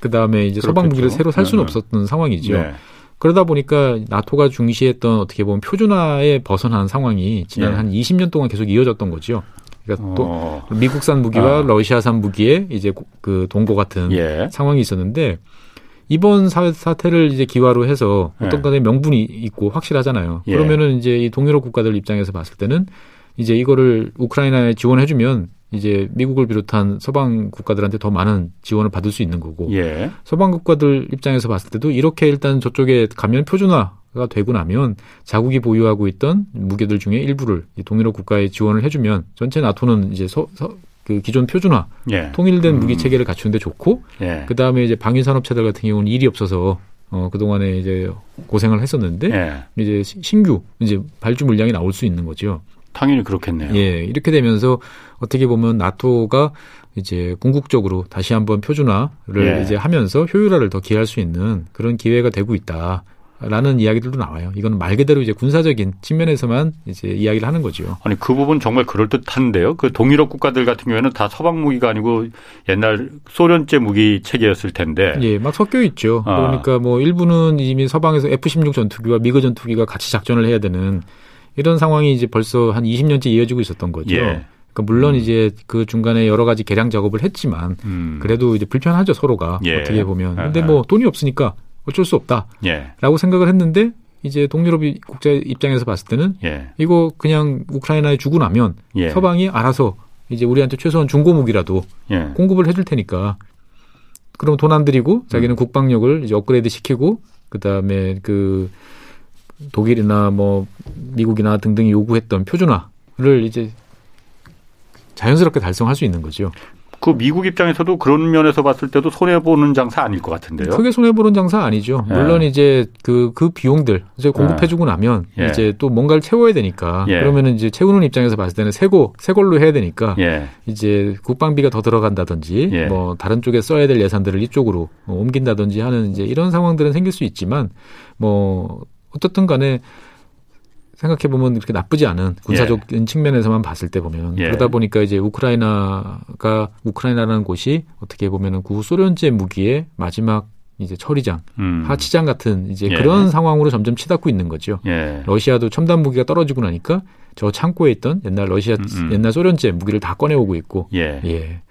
그 다음에 이제 서방 그렇겠죠. 무기를 새로 살 수는 네. 없었던 상황이죠. 네. 그러다 보니까 나토가 중시했던 어떻게 보면 표준화에 벗어난 상황이 지난 예. 한 20년 동안 계속 이어졌던 거죠. 그러니까 또 어, 미국산 무기와 아. 러시아산 무기에 이제 고- 그 동거 같은 예. 상황이 있었는데 이번 사, 사태를 이제 기화로 해서 어떤 예. 간에 명분이 있고 확실하잖아요. 예. 그러면은 이제 이 동유럽 국가들 입장에서 봤을 때는 이제 이거를 우크라이나에 지원해주면 이제 미국을 비롯한 서방 국가들한테 더 많은 지원을 받을 수 있는 거고 예. 서방 국가들 입장에서 봤을 때도 이렇게 일단 저쪽에 가면 표준화가 되고 나면 자국이 보유하고 있던 무기들 중에 일부를 이 동유럽 국가에 지원을 해주면 전체 나토는 이제 서, 서- 그 기존 표준화 예. 통일된 음. 무기 체계를 갖추는데 좋고 예. 그 다음에 이제 방위 산업체들 같은 경우는 일이 없어서 어 그동안에 이제 고생을 했었는데 예. 이제 시- 신규 이제 발주 물량이 나올 수 있는 거죠. 당연히 그렇겠네요. 예, 이렇게 되면서 어떻게 보면 나토가 이제 궁극적으로 다시 한번 표준화를 예. 이제 하면서 효율화를 더 기할 수 있는 그런 기회가 되고 있다. 라는 이야기들도 나와요. 이거는 말 그대로 이제 군사적인 측면에서만 이제 이야기를 하는 거죠. 아니 그 부분 정말 그럴 듯한데요. 그 동유럽 국가들 같은 경우에는 다 서방 무기가 아니고 옛날 소련제 무기 체계였을 텐데. 예, 막 섞여 있죠. 아. 그러니까 뭐 일부는 이미 서방에서 F-16 전투기와 미그 전투기가 같이 작전을 해야 되는 이런 상황이 이제 벌써 한 20년째 이어지고 있었던 거죠. 예. 그러니까 물론 이제 그 중간에 여러 가지 개량 작업을 했지만 음. 그래도 이제 불편하죠 서로가 예. 어떻게 보면. 근데 아, 아. 뭐 돈이 없으니까 어쩔 수 없다라고 예. 생각을 했는데 이제 동유럽 국자 입장에서 봤을 때는 예. 이거 그냥 우크라이나에 주고 나면 예. 서방이 알아서 이제 우리한테 최소한 중고 무기라도 예. 공급을 해줄 테니까 그럼 돈 안 들이고 자기는 음. 국방력을 이제 업그레이드 시키고 그 다음에 그 독일이나 뭐 미국이나 등등이 요구했던 표준화를 이제 자연스럽게 달성할 수 있는 거죠. 그 미국 입장에서도 그런 면에서 봤을 때도 손해 보는 장사 아닐 것 같은데요. 크게 손해 보는 장사 아니죠. 예. 물론 이제 그그 비용들 이제 공급해 주고 나면 예. 이제 또 뭔가를 채워야 되니까 예. 그러면은 이제 채우는 입장에서 봤을 때는 새고 새 걸로 해야 되니까 예. 이제 국방비가 더 들어간다든지 예. 뭐 다른 쪽에 써야 될 예산들을 이쪽으로 어, 옮긴다든지 하는 이제 이런 상황들은 생길 수 있지만 뭐 어떻든 간에 생각해 보면 그렇게 나쁘지 않은 군사적인 측면에서만 봤을 때 보면 예. 그러다 보니까 이제 우크라이나가 우크라이나라는 곳이 어떻게 보면은 구 소련제 무기의 마지막 이제 처리장, 음. 하치장 같은 이제 예. 그런 상황으로 점점 치닫고 있는 거죠. 예. 러시아도 첨단 무기가 떨어지고 나니까 저 창고에 있던 옛날 러시아 음, 음. 옛날 소련제 무기를 다 꺼내오고 있고 예.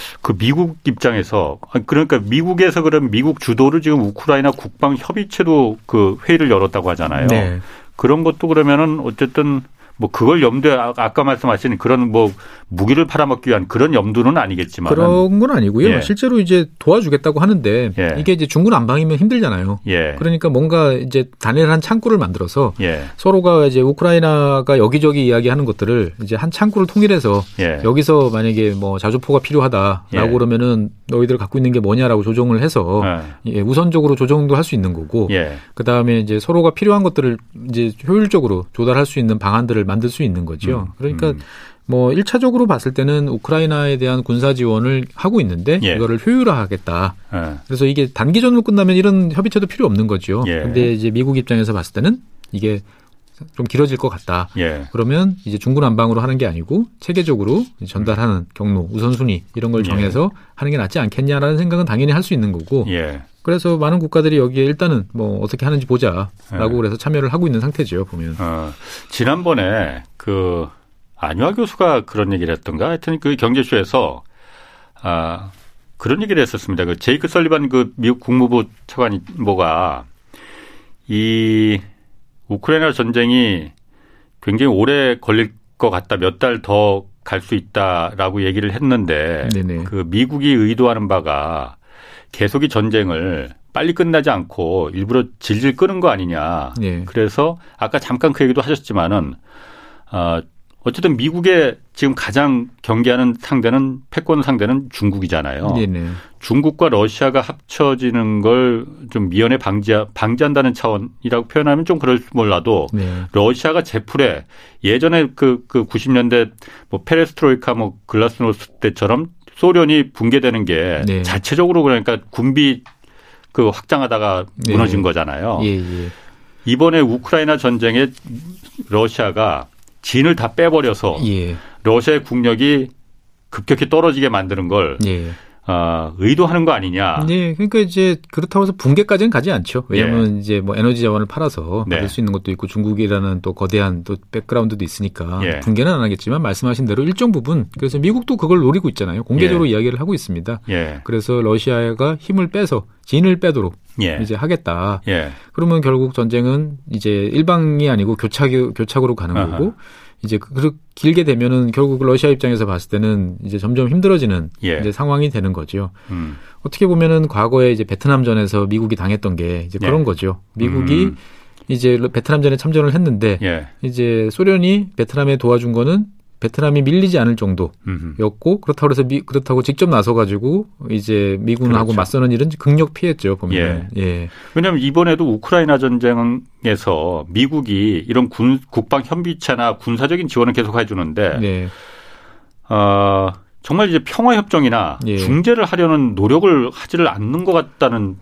예. 그 미국 입장에서 아, 그러니까 미국에서 그런 미국 주도를 지금 우크라이나 국방 협의체도 그 회의를 열었다고 하잖아요. 네. 그런 것도 그러면은 어쨌든 뭐 그걸 염두에 아, 아까 말씀하신 그런 뭐 무기를 팔아먹기 위한 그런 염두는 아니겠지만 그런 건 아니고요. 예. 실제로 이제 도와주겠다고 하는데 예. 이게 이제 중군 안방이면 힘들잖아요. 예. 그러니까 뭔가 이제 단일한 창구를 만들어서 예. 서로가 이제 우크라이나가 여기저기 이야기하는 것들을 이제 한 창구를 통일해서 예. 여기서 만약에 뭐 자주포가 필요하다라고 예. 그러면은 너희들 갖고 있는 게 뭐냐라고 조정을 해서 예. 우선적으로 조정도 할 수 있는 거고 그 다음에 이제 서로가 필요한 것들을 이제 효율적으로 조달할 수 있는 방안들을 만들 수 있는 거죠. 음, 그러니까 음. 뭐 1차적으로 봤을 때는 우크라이나에 대한 군사 지원을 하고 있는데 예. 이거를 효율화하겠다. 예. 그래서 이게 단기전으로 끝나면 이런 협의체도 필요 없는 거죠. 예. 근데 이제 미국 입장에서 봤을 때는 이게 좀 길어질 것 같다. 예. 그러면 이제 중구난방으로 하는 게 아니고 체계적으로 전달하는 경로, 우선순위 이런 걸 예. 정해서 하는 게 낫지 않겠냐라는 생각은 당연히 할 수 있는 거고. 예. 그래서 많은 국가들이 여기에 일단은 뭐 어떻게 하는지 보자라고 예. 그래서 참여를 하고 있는 상태죠 보면. 어, 지난번에 그 안유아 교수가 그런 얘기를 했던가 하여튼 그 경제쇼에서 아 그런 얘기를 했었습니다. 그 제이크 설리반 그 미국 국무부 차관이 뭐가 이 우크라이나 전쟁이 굉장히 오래 걸릴 것 같다. 몇 달 더 갈 수 있다라고 얘기를 했는데 네네. 그 미국이 의도하는 바가 계속 이 전쟁을 빨리 끝나지 않고 일부러 질질 끄는 거 아니냐. 네. 그래서 아까 잠깐 그 얘기도 하셨지만은 어 어쨌든 미국의 지금 가장 경계하는 상대는 패권 상대는 중국이잖아요. 네네. 중국과 러시아가 합쳐지는 걸 좀 미연에 방지 방지한다는 차원이라고 표현하면 좀 그럴 수 몰라도 네. 러시아가 제풀에 예전에 그, 그 90년대 뭐 페레스트로이카 뭐 글라스노스 때처럼 소련이 붕괴되는 게 네. 자체적으로 그러니까 군비 그 확장하다가 네. 무너진 거잖아요. 예, 예. 이번에 우크라이나 전쟁에 러시아가 진을 다 빼버려서 예. 러시아의 국력이 급격히 떨어지게 만드는 걸 예. 어, 의도하는 거 아니냐. 네, 그러니까 이제 그렇다고 해서 붕괴까지는 가지 않죠. 왜냐하면 예. 이제 뭐 에너지 자원을 팔아서 네. 받을 수 있는 것도 있고 중국이라는 또 거대한 또 백그라운드도 있으니까 예. 붕괴는 안 하겠지만 말씀하신 대로 일정 부분 그래서 미국도 그걸 노리고 있잖아요. 공개적으로 예. 이야기를 하고 있습니다. 예. 그래서 러시아가 힘을 빼서 진을 빼도록 예. 이제 하겠다. 예. 그러면 결국 전쟁은 이제 일방이 아니고 교착 교착으로 가는 아하. 거고 이제 그, 그 길게 되면은 결국 러시아 입장에서 봤을 때는 이제 점점 힘들어지는 예. 이제 상황이 되는 거죠. 음. 어떻게 보면은 과거에 이제 베트남전에서 미국이 당했던 게 이제 그런 예. 거죠. 미국이 음. 이제 베트남전에 참전을 했는데 예. 이제 소련이 베트남에 도와준 거는 베트남이 밀리지 않을 정도였고 그렇다고 해서 미, 그렇다고 직접 나서 가지고 이제 미군하고 그렇죠. 맞서는 일은 극력 피했죠 보면. 예. 예. 왜냐하면 이번에도 우크라이나 전쟁에서 미국이 이런 군 국방 현비차나 군사적인 지원을 계속 해주는데. 네. 어, 정말 이제 평화 협정이나 예. 중재를 하려는 노력을 하지를 않는 것 같다는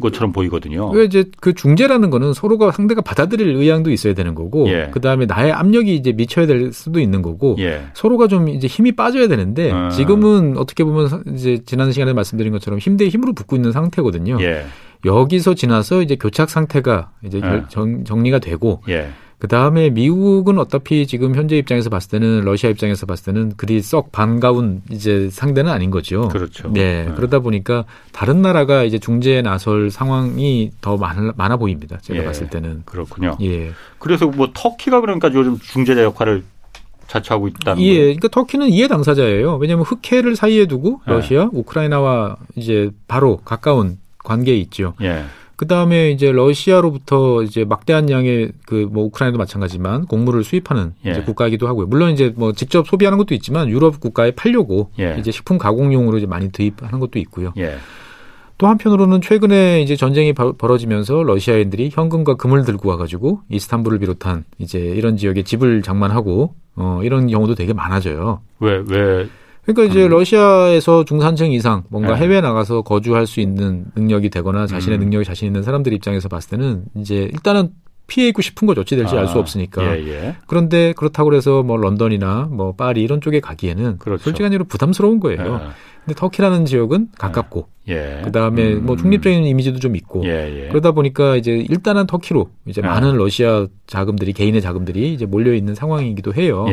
것처럼 보이거든요. 왜 이제 그 중재라는 거는 서로가 상대가 받아들일 의향도 있어야 되는 거고, 예. 그 다음에 나의 압력이 이제 미쳐야 될 수도 있는 거고, 예. 서로가 좀 이제 힘이 빠져야 되는데 음. 지금은 어떻게 보면 이제 지난 시간에 말씀드린 것처럼 힘 대 힘으로 붙고 있는 상태거든요. 예. 여기서 지나서 이제 교착 상태가 이제 예. 정, 정리가 되고. 예. 그 다음에 미국은 어차피 지금 현재 입장에서 봤을 때는 러시아 입장에서 봤을 때는 그리 썩 반가운 이제 상대는 아닌 거죠. 그렇죠. 네. 네. 그러다 보니까 다른 나라가 이제 중재에 나설 상황이 더 많아, 많아 보입니다. 제가 예. 봤을 때는. 그렇군요. 예. 그래서 뭐 터키가 그러니까 요즘 중재자 역할을 자처하고 있다는 예, 그러니까 터키는 이해 당사자예요. 왜냐하면 흑해를 사이에 두고 예. 러시아, 예. 우크라이나와 이제 바로 가까운 관계에 있죠. 예. 그 다음에 이제 러시아로부터 이제 막대한 양의 그 뭐 우크라이나도 마찬가지지만 곡물을 수입하는 예. 이제 국가이기도 하고요. 물론 이제 뭐 직접 소비하는 것도 있지만 유럽 국가에 팔려고 예. 이제 식품 가공용으로 이제 많이 도입하는 것도 있고요. 예. 또 한편으로는 최근에 이제 전쟁이 벌어지면서 러시아인들이 현금과 금을 들고 와가지고 이스탄불을 비롯한 이제 이런 지역에 집을 장만하고 어 이런 경우도 되게 많아져요. 왜 왜? 그러니까 이제 음. 러시아에서 중산층 이상 뭔가 네. 해외 나가서 거주할 수 있는 능력이 되거나 자신의 음. 능력이 자신 있는 사람들 입장에서 봤을 때는 이제 일단은 피해 입고 싶은 거죠. 어찌 될지 아, 알수 없으니까. 예, 예. 그런데 그렇다고 해서 뭐 런던이나 뭐 파리 이런 쪽에 가기에는 그렇죠. 솔직한 얘로 부담스러운 거예요. 예. 근데 터키라는 지역은 가깝고 예. 그다음에 음. 뭐 중립적인 이미지도 좀 있고 예, 예. 그러다 보니까 이제 일단은 터키로 이제 아. 많은 러시아 자금들이 개인의 자금들이 이제 몰려 있는 상황이기도 해요.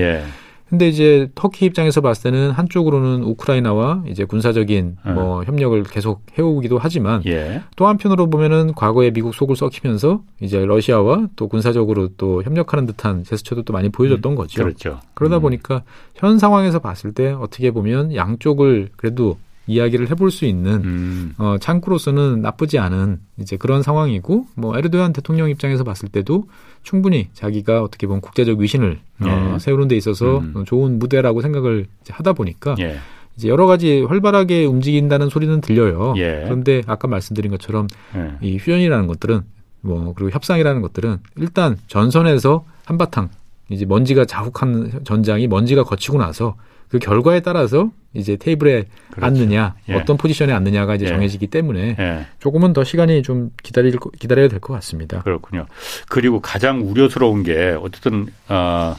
근데 이제 터키 입장에서 봤을 때는 한쪽으로는 우크라이나와 이제 군사적인 네. 뭐 협력을 계속 해오기도 하지만 예. 또 한편으로 보면은 과거에 미국 속을 썩히면서 이제 러시아와 또 군사적으로 또 협력하는 듯한 제스처도 또 많이 보여줬던 거죠. 그렇죠. 그러다 음. 보니까 현 상황에서 봤을 때 어떻게 보면 양쪽을 그래도 이야기를 해볼 수 있는 음. 어, 창구로서는 나쁘지 않은 이제 그런 상황이고 뭐 에르도안 대통령 입장에서 봤을 때도 충분히 자기가 어떻게 보면 국제적 위신을 어, 예. 세우는 데 있어서 음. 좋은 무대라고 생각을 하다 보니까 예. 이제 여러 가지 활발하게 움직인다는 소리는 들려요. 예. 그런데 아까 말씀드린 것처럼 예. 이 휴전이라는 것들은 뭐 그리고 협상이라는 것들은 일단 전선에서 한바탕 이제 먼지가 자욱한 전장이 먼지가 거치고 나서 그 결과에 따라서 이제 테이블에 그렇죠. 앉느냐 예. 어떤 포지션에 앉느냐가 이제 예. 정해지기 때문에 예. 조금은 더 시간이 좀 기다릴 거- 기다려야 될 것 같습니다. 그렇군요. 그리고 가장 우려스러운 게 어쨌든 어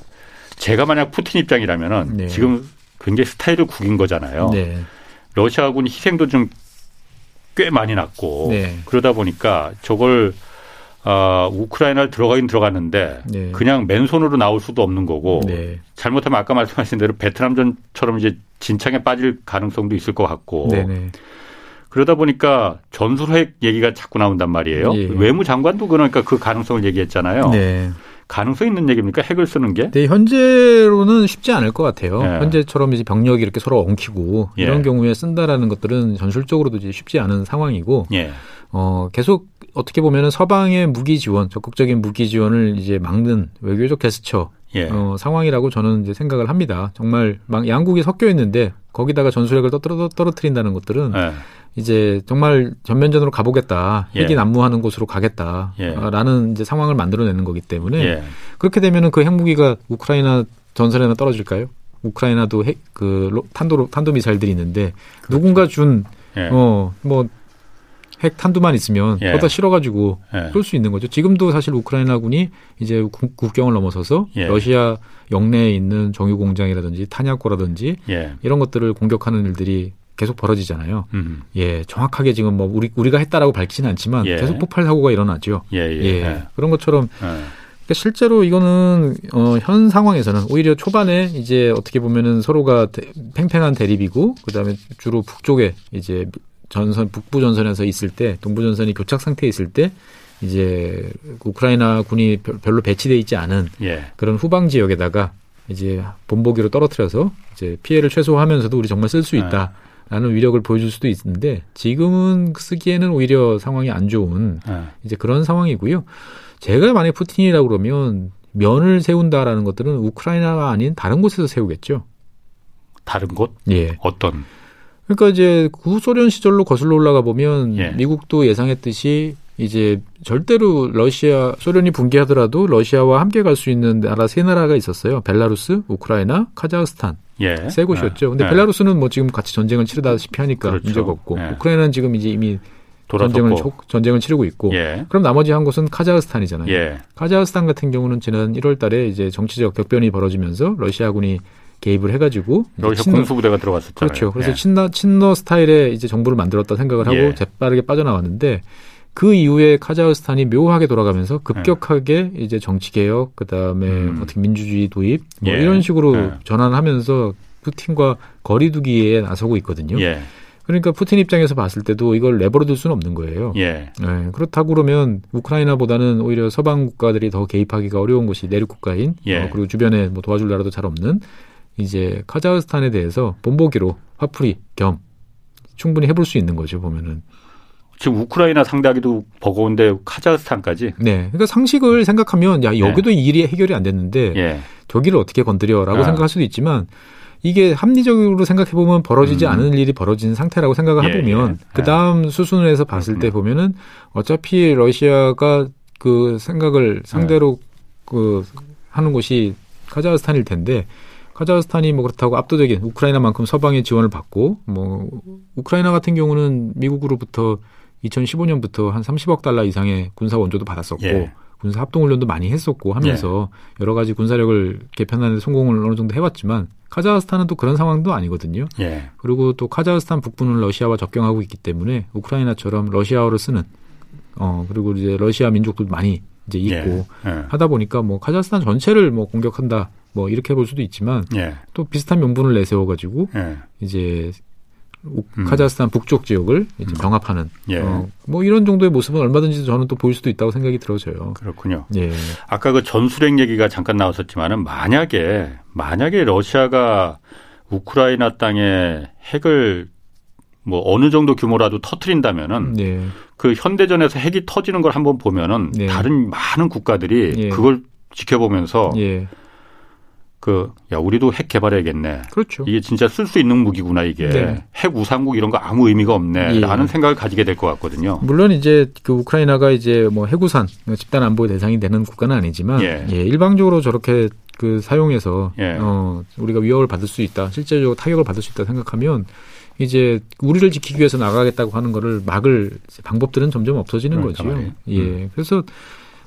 제가 만약 푸틴 입장이라면은 네. 지금 굉장히 스타일을 구긴 거잖아요. 네, 러시아군 희생도 좀 꽤 많이 났고 네. 그러다 보니까 저걸 어, 우크라이나를 들어가긴 들어갔는데 네. 그냥 맨손으로 나올 수도 없는 거고 네, 잘못하면 아까 말씀하신 대로 베트남전처럼 이제 진창에 빠질 가능성도 있을 것 같고 네, 네. 그러다 보니까 전술핵 얘기가 자꾸 나온단 말이에요. 예. 외무장관도 그러니까 그 가능성을 얘기했잖아요. 네. 가능성 있는 얘기입니까? 핵을 쓰는 게? 네, 현재로는 쉽지 않을 것 같아요. 예. 현재처럼 이제 병력이 이렇게 서로 엉키고 예. 이런 경우에 쓴다라는 것들은 전술적으로도 이제 쉽지 않은 상황이고 예. 어, 계속 어떻게 보면은 서방의 무기 지원, 적극적인 무기 지원을 이제 막는 외교적 게스처 예. 어, 상황이라고 저는 이제 생각을 합니다. 정말 막 양국이 섞여 있는데 거기다가 전술핵을 떨어, 떨어뜨린다는 것들은 예. 이제 정말 전면전으로 가보겠다, 예. 핵이 난무하는 곳으로 가겠다라는 예. 이제 상황을 만들어내는 거기 때문에 예. 그렇게 되면은 그 핵무기가 우크라이나 전선에나 떨어질까요? 우크라이나도 핵, 그 로- 탄도 탄도 미사일들이 있는데 누군가 준 예. 어, 뭐, 핵 탄두만 있으면 예. 거기다 실어가지고 예. 쏠수 있는 거죠. 지금도 사실 우크라이나군이 이제 국- 국경을 넘어서서 예. 러시아 영내에 있는 정유 공장이라든지 탄약고라든지 예. 이런 것들을 공격하는 일들이 계속 벌어지잖아요. 음. 예, 정확하게 지금 뭐 우리 우리가 했다라고 밝히지는 않지만 예. 계속 폭발 사고가 일어나죠. 예. 예. 예, 예. 그런 것처럼 예. 그러니까 실제로 이거는 어, 현 상황에서는 오히려 초반에 이제 어떻게 보면은 서로가 대- 팽팽한 대립이고 그다음에 주로 북쪽에 이제 전선 북부 전선에서 있을 때 동부 전선이 교착 상태에 있을 때 이제 우크라이나 군이 별- 별로 배치돼 있지 않은 예. 그런 후방 지역에다가 이제 본보기로 떨어뜨려서 이제 피해를 최소화하면서도 우리 정말 쓸수 네. 있다라는 위력을 보여줄 수도 있는데 지금은 쓰기에는 오히려 상황이 안 좋은 예. 이제 그런 상황이고요. 제가 만약 푸틴이라고 그러면 면을 세운다라는 것들은 우크라이나가 아닌 다른 곳에서 세우겠죠. 다른 곳 예. 어떤 그러니까 이제 구소련 시절로 거슬러 올라가 보면 예. 미국도 예상했듯이 이제 절대로 러시아 소련이 붕괴하더라도 러시아와 함께 갈 수 있는 나라 세 나라가 있었어요. 벨라루스, 우크라이나, 카자흐스탄 예. 세 곳이었죠. 근데 예. 벨라루스는 뭐 지금 같이 전쟁을 치르다시피 하니까 그렇죠. 문제가 없고 예. 우크라이나는 지금 이제 이미 전쟁을 초- 전쟁을 치르고 있고 예. 그럼 나머지 한 곳은 카자흐스탄이잖아요. 예. 카자흐스탄 같은 경우는 지난 1월 달에 이제 정치적 격변이 벌어지면서 러시아군이 개입을 해가지고 러시아 친러- 공수부대가 들어갔었잖아요. 그렇죠. 그래서 예. 친러, 친러 스타일의 이제 정부를 만들었다 생각을 하고 예. 재빠르게 빠져나왔는데 그 이후에 카자흐스탄이 묘하게 돌아가면서 급격하게 이제 정치 개혁, 그 다음에 예. 음. 어떻게 민주주의 도입 뭐 예. 이런 식으로 예. 전환하면서 푸틴과 거리두기에 나서고 있거든요. 예. 그러니까 푸틴 입장에서 봤을 때도 이걸 내버려둘 수는 없는 거예요. 예. 네, 그렇다고 그러면 우크라이나보다는 오히려 서방 국가들이 더 개입하기가 어려운 곳이 내륙 국가인 예. 어, 그리고 주변에 뭐 도와줄 나라도 잘 없는 이제 카자흐스탄에 대해서 본보기로 화풀이 겸 충분히 해볼 수 있는 거죠 보면은 지금 우크라이나 상대하기도 버거운데 카자흐스탄까지. 네 그러니까 상식을 생각하면 야 여기도 이 일이 해결이 안 됐는데 예. 저기를 어떻게 건드려라고 아. 생각할 수도 있지만 이게 합리적으로 생각해 보면 벌어지지 음. 않은 일이 벌어진 상태라고 생각을 예, 해보면 예. 그 다음 수순을 해서 봤을 때 그렇군요. 보면은 어차피 러시아가 그 생각을 상대로 네. 그 하는 곳이 카자흐스탄일 텐데 카자흐스탄이 뭐 그렇다고 압도적인 우크라이나만큼 서방의 지원을 받고 뭐 우크라이나 같은 경우는 미국으로부터 2015년부터 한 30억 달러 이상의 군사 원조도 받았었고 예. 군사 합동 훈련도 많이 했었고 하면서 여러 가지 군사력을 개편하는 데 성공을 어느 정도 해왔지만 카자흐스탄은 또 그런 상황도 아니거든요. 예. 그리고 또 카자흐스탄 북부는 러시아와 접경하고 있기 때문에 우크라이나처럼 러시아어를 쓰는 어 그리고 이제 러시아 민족도 많이 이제 있고 예. 예. 하다 보니까 뭐 카자흐스탄 전체를 뭐 공격한다 뭐 이렇게 볼 수도 있지만 예. 또 비슷한 명분을 내세워 가지고 예. 이제 우- 음. 카자흐스탄 북쪽 지역을 이제 병합하는 예. 어, 뭐 이런 정도의 모습은 얼마든지 저는 또 보일 수도 있다고 생각이 들어져요. 그렇군요. 예. 아까 그 전술핵 얘기가 잠깐 나왔었지만은 만약에 만약에 러시아가 우크라이나 땅에 핵을 뭐 어느 정도 규모라도 터트린다면은 예. 그 현대전에서 핵이 터지는 걸 한번 보면은 네. 다른 많은 국가들이 예. 그걸 지켜보면서 예. 그 야 우리도 핵 개발해야겠네. 그렇죠. 이게 진짜 쓸 수 있는 무기구나 이게 네. 핵 우상국 이런 거 아무 의미가 예. 없네라는 생각을 가지게 될 것 같거든요. 물론 이제 그 우크라이나가 이제 뭐 해구산 집단 안보 대상이 되는 국가는 아니지만 예. 예. 일방적으로 저렇게 그 사용해서 예. 어 우리가 위협을 받을 수 있다 실제적으로 타격을 받을 수 있다 생각하면 이제 우리를 지키기 위해서 나가겠다고 하는 거를 막을 방법들은 점점 없어지는 그러니까 거죠. 말이에요. 예. 그래서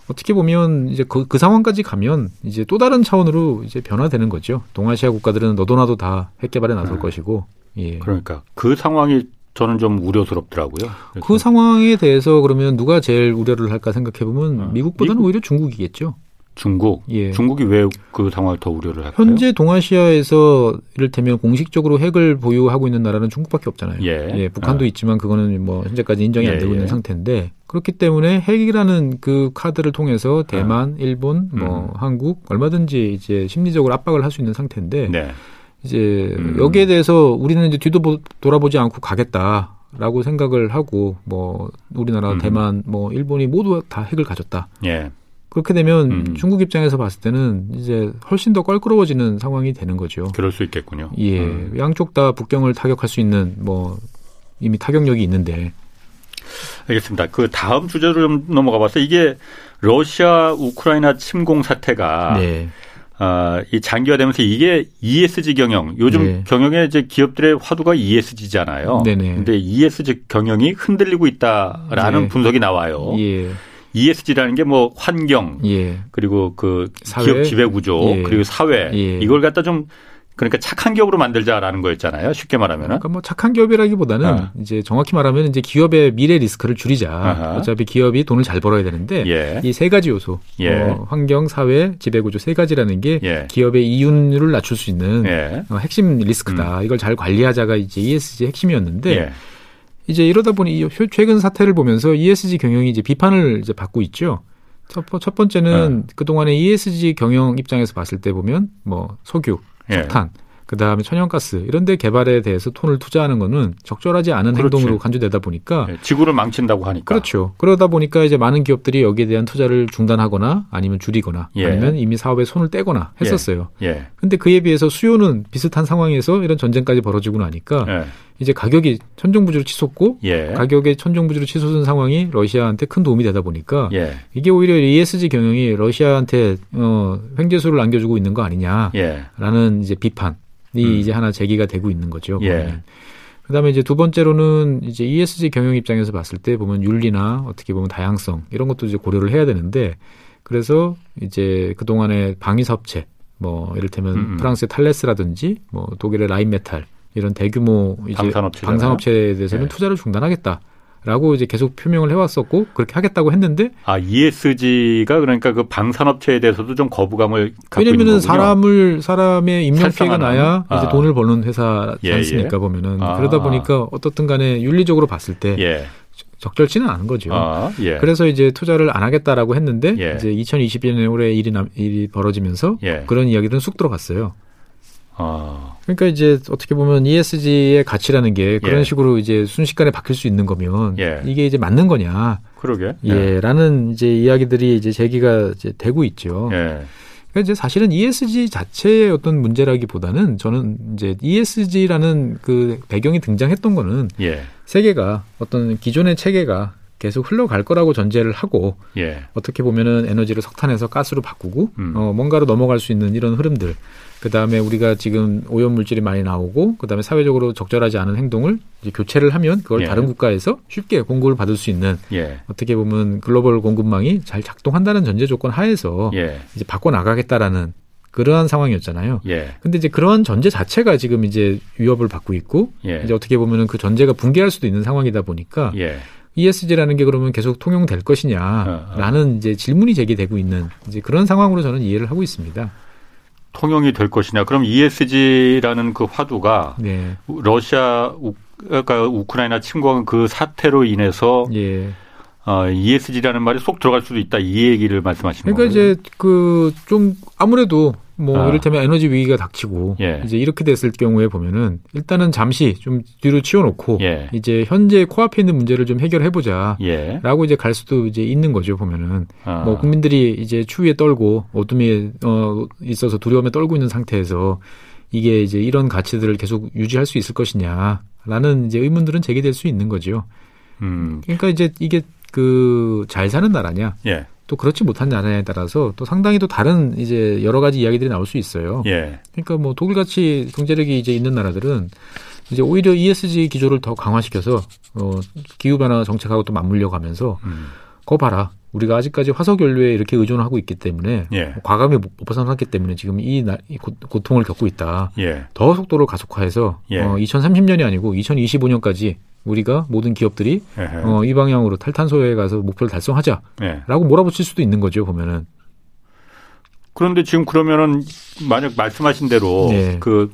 어떻게 보면 이제 그, 그 상황까지 가면 이제 또 다른 차원으로 이제 변화되는 거죠. 동아시아 국가들은 너도나도 다 핵 개발에 나설 네. 것이고. 예. 그러니까 그 상황이 저는 좀 우려스럽더라고요. 그래서 그 상황에 대해서 그러면 누가 제일 우려를 할까 생각해 보면 어, 미국보다는 미국? 오히려 중국이겠죠. 중국, 예. 중국이 왜 그 상황을 더 우려를 할까요? 현재 동아시아에서 이를테면 공식적으로 핵을 보유하고 있는 나라는 중국밖에 없잖아요. 예. 북한도 아. 있지만 그거는 뭐 현재까지 인정이 안 예, 되고 예. 있는 상태인데 그렇기 때문에 핵이라는 그 카드를 통해서 대만, 일본, 뭐 음. 한국 얼마든지 이제 심리적으로 압박을 할 수 있는 상태인데 네. 이제 음. 여기에 대해서 우리는 이제 뒤도 보- 돌아보지 않고 가겠다 라고 생각을 하고 뭐 우리나라, 음. 대만, 뭐 일본이 모두 다 핵을 가졌다. 예. 그렇게 되면 음. 중국 입장에서 봤을 때는 이제 훨씬 더 껄끄러워지는 상황이 되는 거죠. 그럴 수 있겠군요. 예, 음. 양쪽 다 북경을 타격할 수 있는 뭐 이미 타격력이 있는데 알겠습니다. 그 다음 주제로 좀 넘어가 봤어요. 이게 러시아 우크라이나 침공 사태가 네, 아, 이 장기화되면서 이게 ESG 경영, 요즘 네. 경영의 이제 기업들의 화두가 ESG잖아요. 네네. 근데 ESG 경영이 흔들리고 있다라는 네. 분석이 나와요. 예, ESG라는 게 뭐 환경, 예, 그리고 그 사회? 기업 지배 구조, 예. 그리고 사회 예. 이걸 갖다 좀 그러니까 착한 기업으로 만들자라는 거였잖아요. 쉽게 말하면은. 그러니까 뭐 착한 기업이라기보다는 아. 이제 정확히 말하면 이제 기업의 미래 리스크를 줄이자. 아하. 어차피 기업이 돈을 잘 벌어야 되는데 예. 이세 가지 요소, 예. 어, 환경, 사회, 지배구조 세 가지라는 게 예. 기업의 이윤율을 낮출 수 있는 예. 어, 핵심 리스크다. 이걸 잘 관리하자가 이제 ESG 핵심이었는데 예. 이제 이러다 보니 이 최근 사태를 보면서 ESG 경영이 이제 비판을 이제 받고 있죠. 첫, 번- 첫 번째는 네. 그동안의 ESG 경영 입장에서 봤을 때 보면 뭐 석유, 예. 석탄, 그다음에 천연가스 이런 데 개발에 대해서 돈을 투자하는 거는 적절하지 않은 그렇지. 행동으로 간주되다 보니까 예. 지구를 망친다고 하니까. 그렇죠. 그러다 보니까 이제 많은 기업들이 여기에 대한 투자를 중단하거나 아니면 줄이거나 예. 아니면 이미 사업에 손을 떼거나 했었어요. 예. 근데 그에 비해서 수요는 비슷한 상황에서 이런 전쟁까지 벌어지고 나니까 예. 이제 가격이 천정부지로 치솟고 예. 가격의 천정부지로 치솟은 상황이 러시아한테 큰 도움이 되다 보니까 예. 이게 오히려 ESG 경영이 러시아한테 어, 횡재수를 안겨주고 있는 거 아니냐라는 예. 이제 비판이 음. 이제 하나 제기가 되고 있는 거죠. 예. 그다음에 이제 두 번째로는 이제 ESG 경영 입장에서 봤을 때 보면 윤리나 어떻게 보면 다양성 이런 것도 이제 고려를 해야 되는데 그래서 이제 그 동안의 방위 사업체 뭐 이를테면 음, 음. 프랑스의 탈레스라든지 뭐 독일의 라인메탈 이런 대규모 이제 방산업체잖아요. 방산업체에 대해서는 예. 투자를 중단하겠다. 라고 이제 계속 표명을 해왔었고 그렇게 하겠다고 했는데 아, ESG가 그러니까 그 방산업체에 대해서도 좀 거부감을 갖고 왜냐면은. 사람을 사람의 인명 피해가? 나야 이제 아. 돈을 버는 회사지 예, 않습니까 예. 보면은 아. 그러다 보니까 어떻든 간에 윤리적으로 봤을 때 예. 적절치는 않은 거죠. 아, 예. 그래서 이제 투자를 안 하겠다라고 했는데 예. 이제 2021년에 올해 일이 남, 일이 벌어지면서 예. 그런 이야기들은 쑥 들어갔어요. 아, 그러니까 이제 어떻게 보면 ESG의 가치라는 게 그런 예. 식으로 이제 순식간에 바뀔 수 있는 거면 예. 이게 이제 맞는 거냐, 그러게. 예, 라는 이제 이야기들이 이제 제기가 이제 되고 있죠. 예. 그러니까 이제 사실은 ESG 자체의 어떤 문제라기보다는 저는 이제 ESG라는 그 배경이 등장했던 거는 예. 세계가 어떤 기존의 체계가 계속 흘러갈 거라고 전제를 하고 예. 어떻게 보면은 에너지를 석탄에서 가스로 바꾸고 음. 어, 뭔가로 넘어갈 수 있는 이런 흐름들. 그 다음에 우리가 지금 오염 물질이 많이 나오고 그 다음에 사회적으로 적절하지 않은 행동을 이제 교체를 하면 그걸 예. 다른 국가에서 쉽게 공급을 받을 수 있는 예. 어떻게 보면 글로벌 공급망이 잘 작동한다는 전제 조건 하에서 예. 이제 바꿔 나가겠다라는 그러한 상황이었잖아요. 예. 근데 이제 그러한 전제 자체가 지금 이제 위협을 받고 있고 예. 이제 어떻게 보면은 그 전제가 붕괴할 수도 있는 상황이다 보니까 예. ESG라는 게 그러면 계속 통용될 어, 어. 것이냐라는 이제 질문이 제기되고 있는 이제 그런 상황으로 저는 이해를 하고 있습니다. 통용이 될 것이냐. 그럼 ESG라는 그 화두가 네. 러시아 우, 그러니까 우크라이나 침공한 그 사태로 인해서 예. 어, ESG라는 말이 쏙 들어갈 수도 있다 이 얘기를 말씀하시는 거예요. 그러니까 이제 그 좀 아무래도 뭐 아. 이를테면 에너지 위기가 닥치고 예. 이제 이렇게 됐을 경우에 보면은 일단은 잠시 좀 뒤로 치워놓고 예. 이제 현재 코앞에 있는 문제를 좀 해결해 보자라고 예. 이제 갈 수도 이제 있는 거죠 보면은 아. 뭐 국민들이 이제 추위에 떨고 어둠에 어 있어서 두려움에 떨고 있는 상태에서 이게 이제 이런 가치들을 계속 유지할 수 있을 것이냐라는 이제 의문들은 제기될 수 있는 거죠. 음. 그러니까 이제 이게 그 잘 사는 나라냐, 예. 또 그렇지 못한 나라에 따라서 또 상당히 또 다른 이제 여러 가지 이야기들이 나올 수 있어요. 예. 그러니까 뭐 독일 같이 경제력이 이제 있는 나라들은 이제 오히려 ESG 기조를 더 강화시켜서 어 기후 변화 정책하고 또 맞물려 가면서 음. 거 봐라. 우리가 아직까지 화석 연료에 이렇게 의존하고 있기 때문에 예. 과감히 못 벗어났기 때문에 지금 이, 나, 이 고, 통을 겪고 있다. 예. 더 속도를 가속화해서 예. 어, 2030년이 아니고 2025년까지 우리가 모든 기업들이 어, 이 방향으로 탈탄소에 가서 목표를 달성하자라고 예. 몰아붙일 수도 있는 거죠 보면은. 그런데 지금 그러면은 만약 말씀하신 대로 네. 그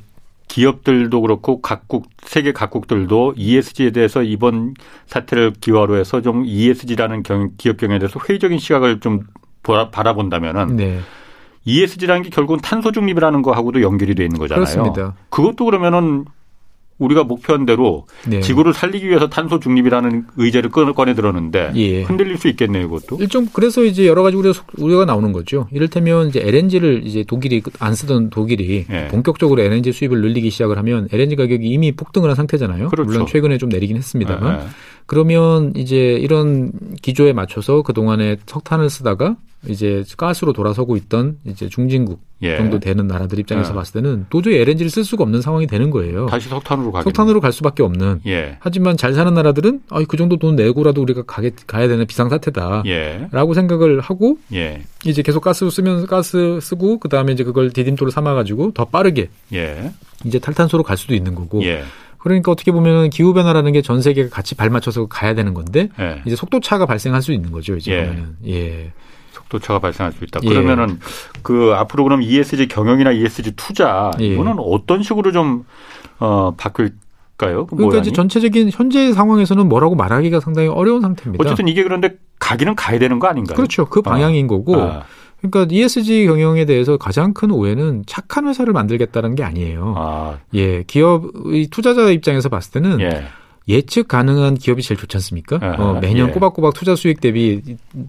기업들도 그렇고 각국 세계 각국들도 ESG에 대해서 이번 사태를 기화로 해서 좀 ESG라는 경, 기업 경영에 대해서 회의적인 시각을 좀 바라본다면은 네. ESG라는 게 결국은 탄소 중립이라는 거하고도 연결이 돼 있는 거잖아요. 그렇습니다. 그것도 그러면은 우리가 목표한 대로 네. 지구를 살리기 위해서 탄소 중립이라는 의제를 꺼내 들었는데 예. 흔들릴 수 있겠네요, 이것도. 일종 그래서 이제 여러 가지 우려 우려가 나오는 거죠. 이를테면 이제 LNG를 이제 독일이 안 쓰던 독일이 예. 본격적으로 LNG 수입을 늘리기 시작을 하면 LNG 가격이 이미 폭등을 한 상태잖아요. 그렇죠. 물론 최근에 좀 내리긴 했습니다만. 예. 그러면 이제 이런 기조에 맞춰서 그 동안에 석탄을 쓰다가 이제 가스로 돌아서고 있던 이제 중진국 예. 정도 되는 나라들 입장에서 예. 봤을 때는 도저히 LNG를 쓸 수가 없는 상황이 되는 거예요. 다시 석탄으로 가 석탄으로 갈 수밖에 없는. 예. 하지만 잘 사는 나라들은 아, 그 정도 돈 내고라도 우리가 가게, 가야 되는 비상 사태다라고 예. 생각을 하고 예. 이제 계속 가스 쓰면 가스 쓰고 그 다음에 이제 그걸 디딤돌을 삼아가지고 더 빠르게 예. 이제 탈탄소로 갈 수도 있는 거고. 그러니까 어떻게 보면 기후 변화라는 게 전 세계가 같이 발맞춰서 가야 되는 건데 이제 속도 차가 발생할 수 있는 거죠. 이제 보면은. 예. 속도차가 발생할 수 있다. 예. 그러면은 그 앞으로 그럼 ESG 경영이나 ESG 투자 예. 이거는 어떤 식으로 좀 어, 바뀔 까요? 그 그러니까 이제 전체적인 현재 상황에서는 뭐라고 말하기가 상당히 어려운 상태입니다. 어쨌든 이게 그런데 가기는 가야 되는 거 아닌가요? 그렇죠. 그 방향인 아. 거고. 아. 그러니까 ESG 경영에 대해서 가장 큰 오해는 착한 회사를 만들겠다는 게 아니에요. 아. 예, 기업의 투자자 입장에서 봤을 때는 예. 예측 가능한 기업이 제일 좋지 않습니까? 어, 매년 예. 꼬박꼬박 투자 수익 대비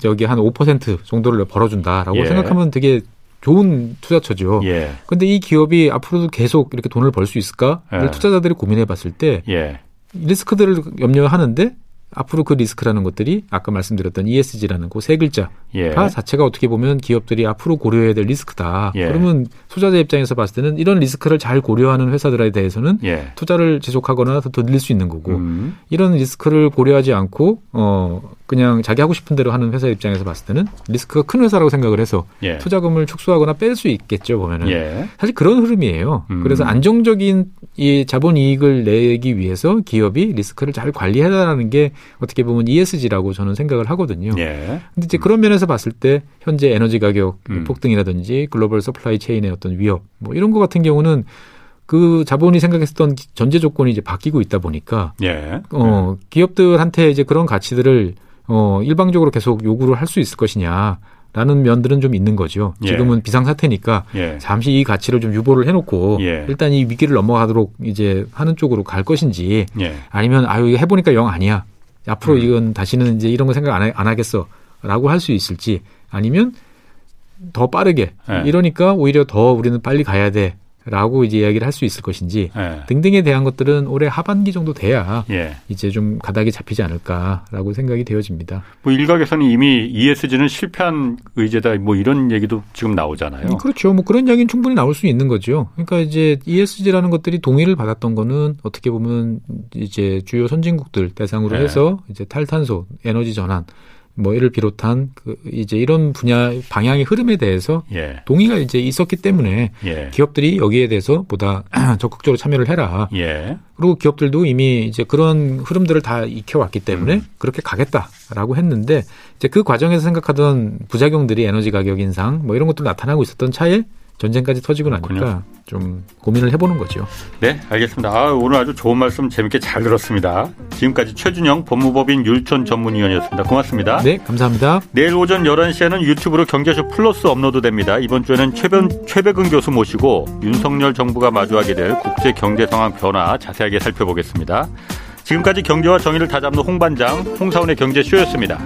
여기 한 5% 정도를 벌어준다라고 예. 생각하면 되게 좋은 투자처죠. 예. 근데 이 기업이 앞으로도 계속 이렇게 돈을 벌 수 있을까를 예. 투자자들이 고민해 봤을 때 예. 리스크들을 염려하는데 앞으로 그 리스크라는 것들이 아까 말씀드렸던 ESG라는 그 세 글자가 예. 자체가 어떻게 보면 기업들이 앞으로 고려해야 될 리스크다. 예. 그러면 투자자 입장에서 봤을 때는 이런 리스크를 잘 고려하는 회사들에 대해서는 예. 투자를 지속하거나 더 늘릴 수 있는 거고 음. 이런 리스크를 고려하지 않고 어 그냥 자기 하고 싶은 대로 하는 회사 입장에서 봤을 때는 리스크가 큰 회사라고 생각을 해서 예. 투자금을 축소하거나 뺄 수 있겠죠 보면은 예. 사실 그런 흐름이에요. 음. 그래서 안정적인 이 자본 이익을 내기 위해서 기업이 리스크를 잘 관리해라라는 게 어떻게 보면 ESG라고 저는 생각을 하거든요. 예. 근데 이제 그런 면에서 봤을 때 현재 에너지 가격 음. 폭등이라든지 글로벌 supply chain의 어떤 위협 뭐 이런 것 같은 경우는 그 자본이 생각했던 전제 조건이 이제 바뀌고 있다 보니까 예. 어 기업들한테 이제 그런 가치들을 어 일방적으로 계속 요구를 할 수 있을 것이냐 라는 면들은 좀 있는 거죠. 예. 지금은 비상사태니까 예. 잠시 이 가치를 좀 유보를 해놓고 예. 일단 이 위기를 넘어가도록 이제 하는 쪽으로 갈 것인지 예. 아니면 아유 이거 해보니까 영 아니야 앞으로 음. 이건 다시는 이제 이런 거 생각 안, 하, 안 하겠어라고 할 수 있을지 아니면 더 빠르게 네. 이러니까 오히려 더 우리는 빨리 가야 돼. 라고 이제 이야기를 할 수 있을 것인지 네. 등등에 대한 것들은 올해 하반기 정도 돼야 예. 이제 좀 가닥이 잡히지 않을까라고 생각이 되어집니다. 뭐 일각에서는 이미 ESG는 실패한 의제다 뭐 이런 얘기도 지금 나오잖아요. 음, 그렇죠. 뭐 그런 이야기는 충분히 나올 수 있는 거죠. 그러니까 이제 ESG라는 것들이 동의를 받았던 거는 어떻게 보면 이제 주요 선진국들 대상으로 네. 해서 이제 탈탄소, 에너지 전환 뭐 이를 비롯한 그 이제 이런 분야 방향의 흐름에 대해서 예. 동의가 이제 있었기 때문에 예. 기업들이 여기에 대해서 보다 적극적으로 참여를 해라. 예. 그리고 기업들도 이미 이제 그런 흐름들을 다 익혀왔기 때문에 음. 그렇게 가겠다라고 했는데 이제 그 과정에서 생각하던 부작용들이 에너지 가격 인상 뭐 이런 것들 나타나고 있었던 차에 전쟁까지 터지고 나니까 그렇군요. 좀 고민을 해보는 거죠. 네, 알겠습니다. 아, 오늘 아주 좋은 말씀 재밌게 잘 들었습니다. 지금까지 최준영 법무법인 율촌 전문위원이었습니다. 고맙습니다. 네, 감사합니다. 내일 오전 11시에는 유튜브로 경제쇼 플러스 업로드됩니다. 이번 주에는 최변, 최백은 교수 모시고 윤석열 정부가 마주하게 될 국제 경제 상황 변화 자세하게 살펴보겠습니다. 지금까지 경제와 정의를 다잡는 홍반장 홍사원의 경제쇼였습니다.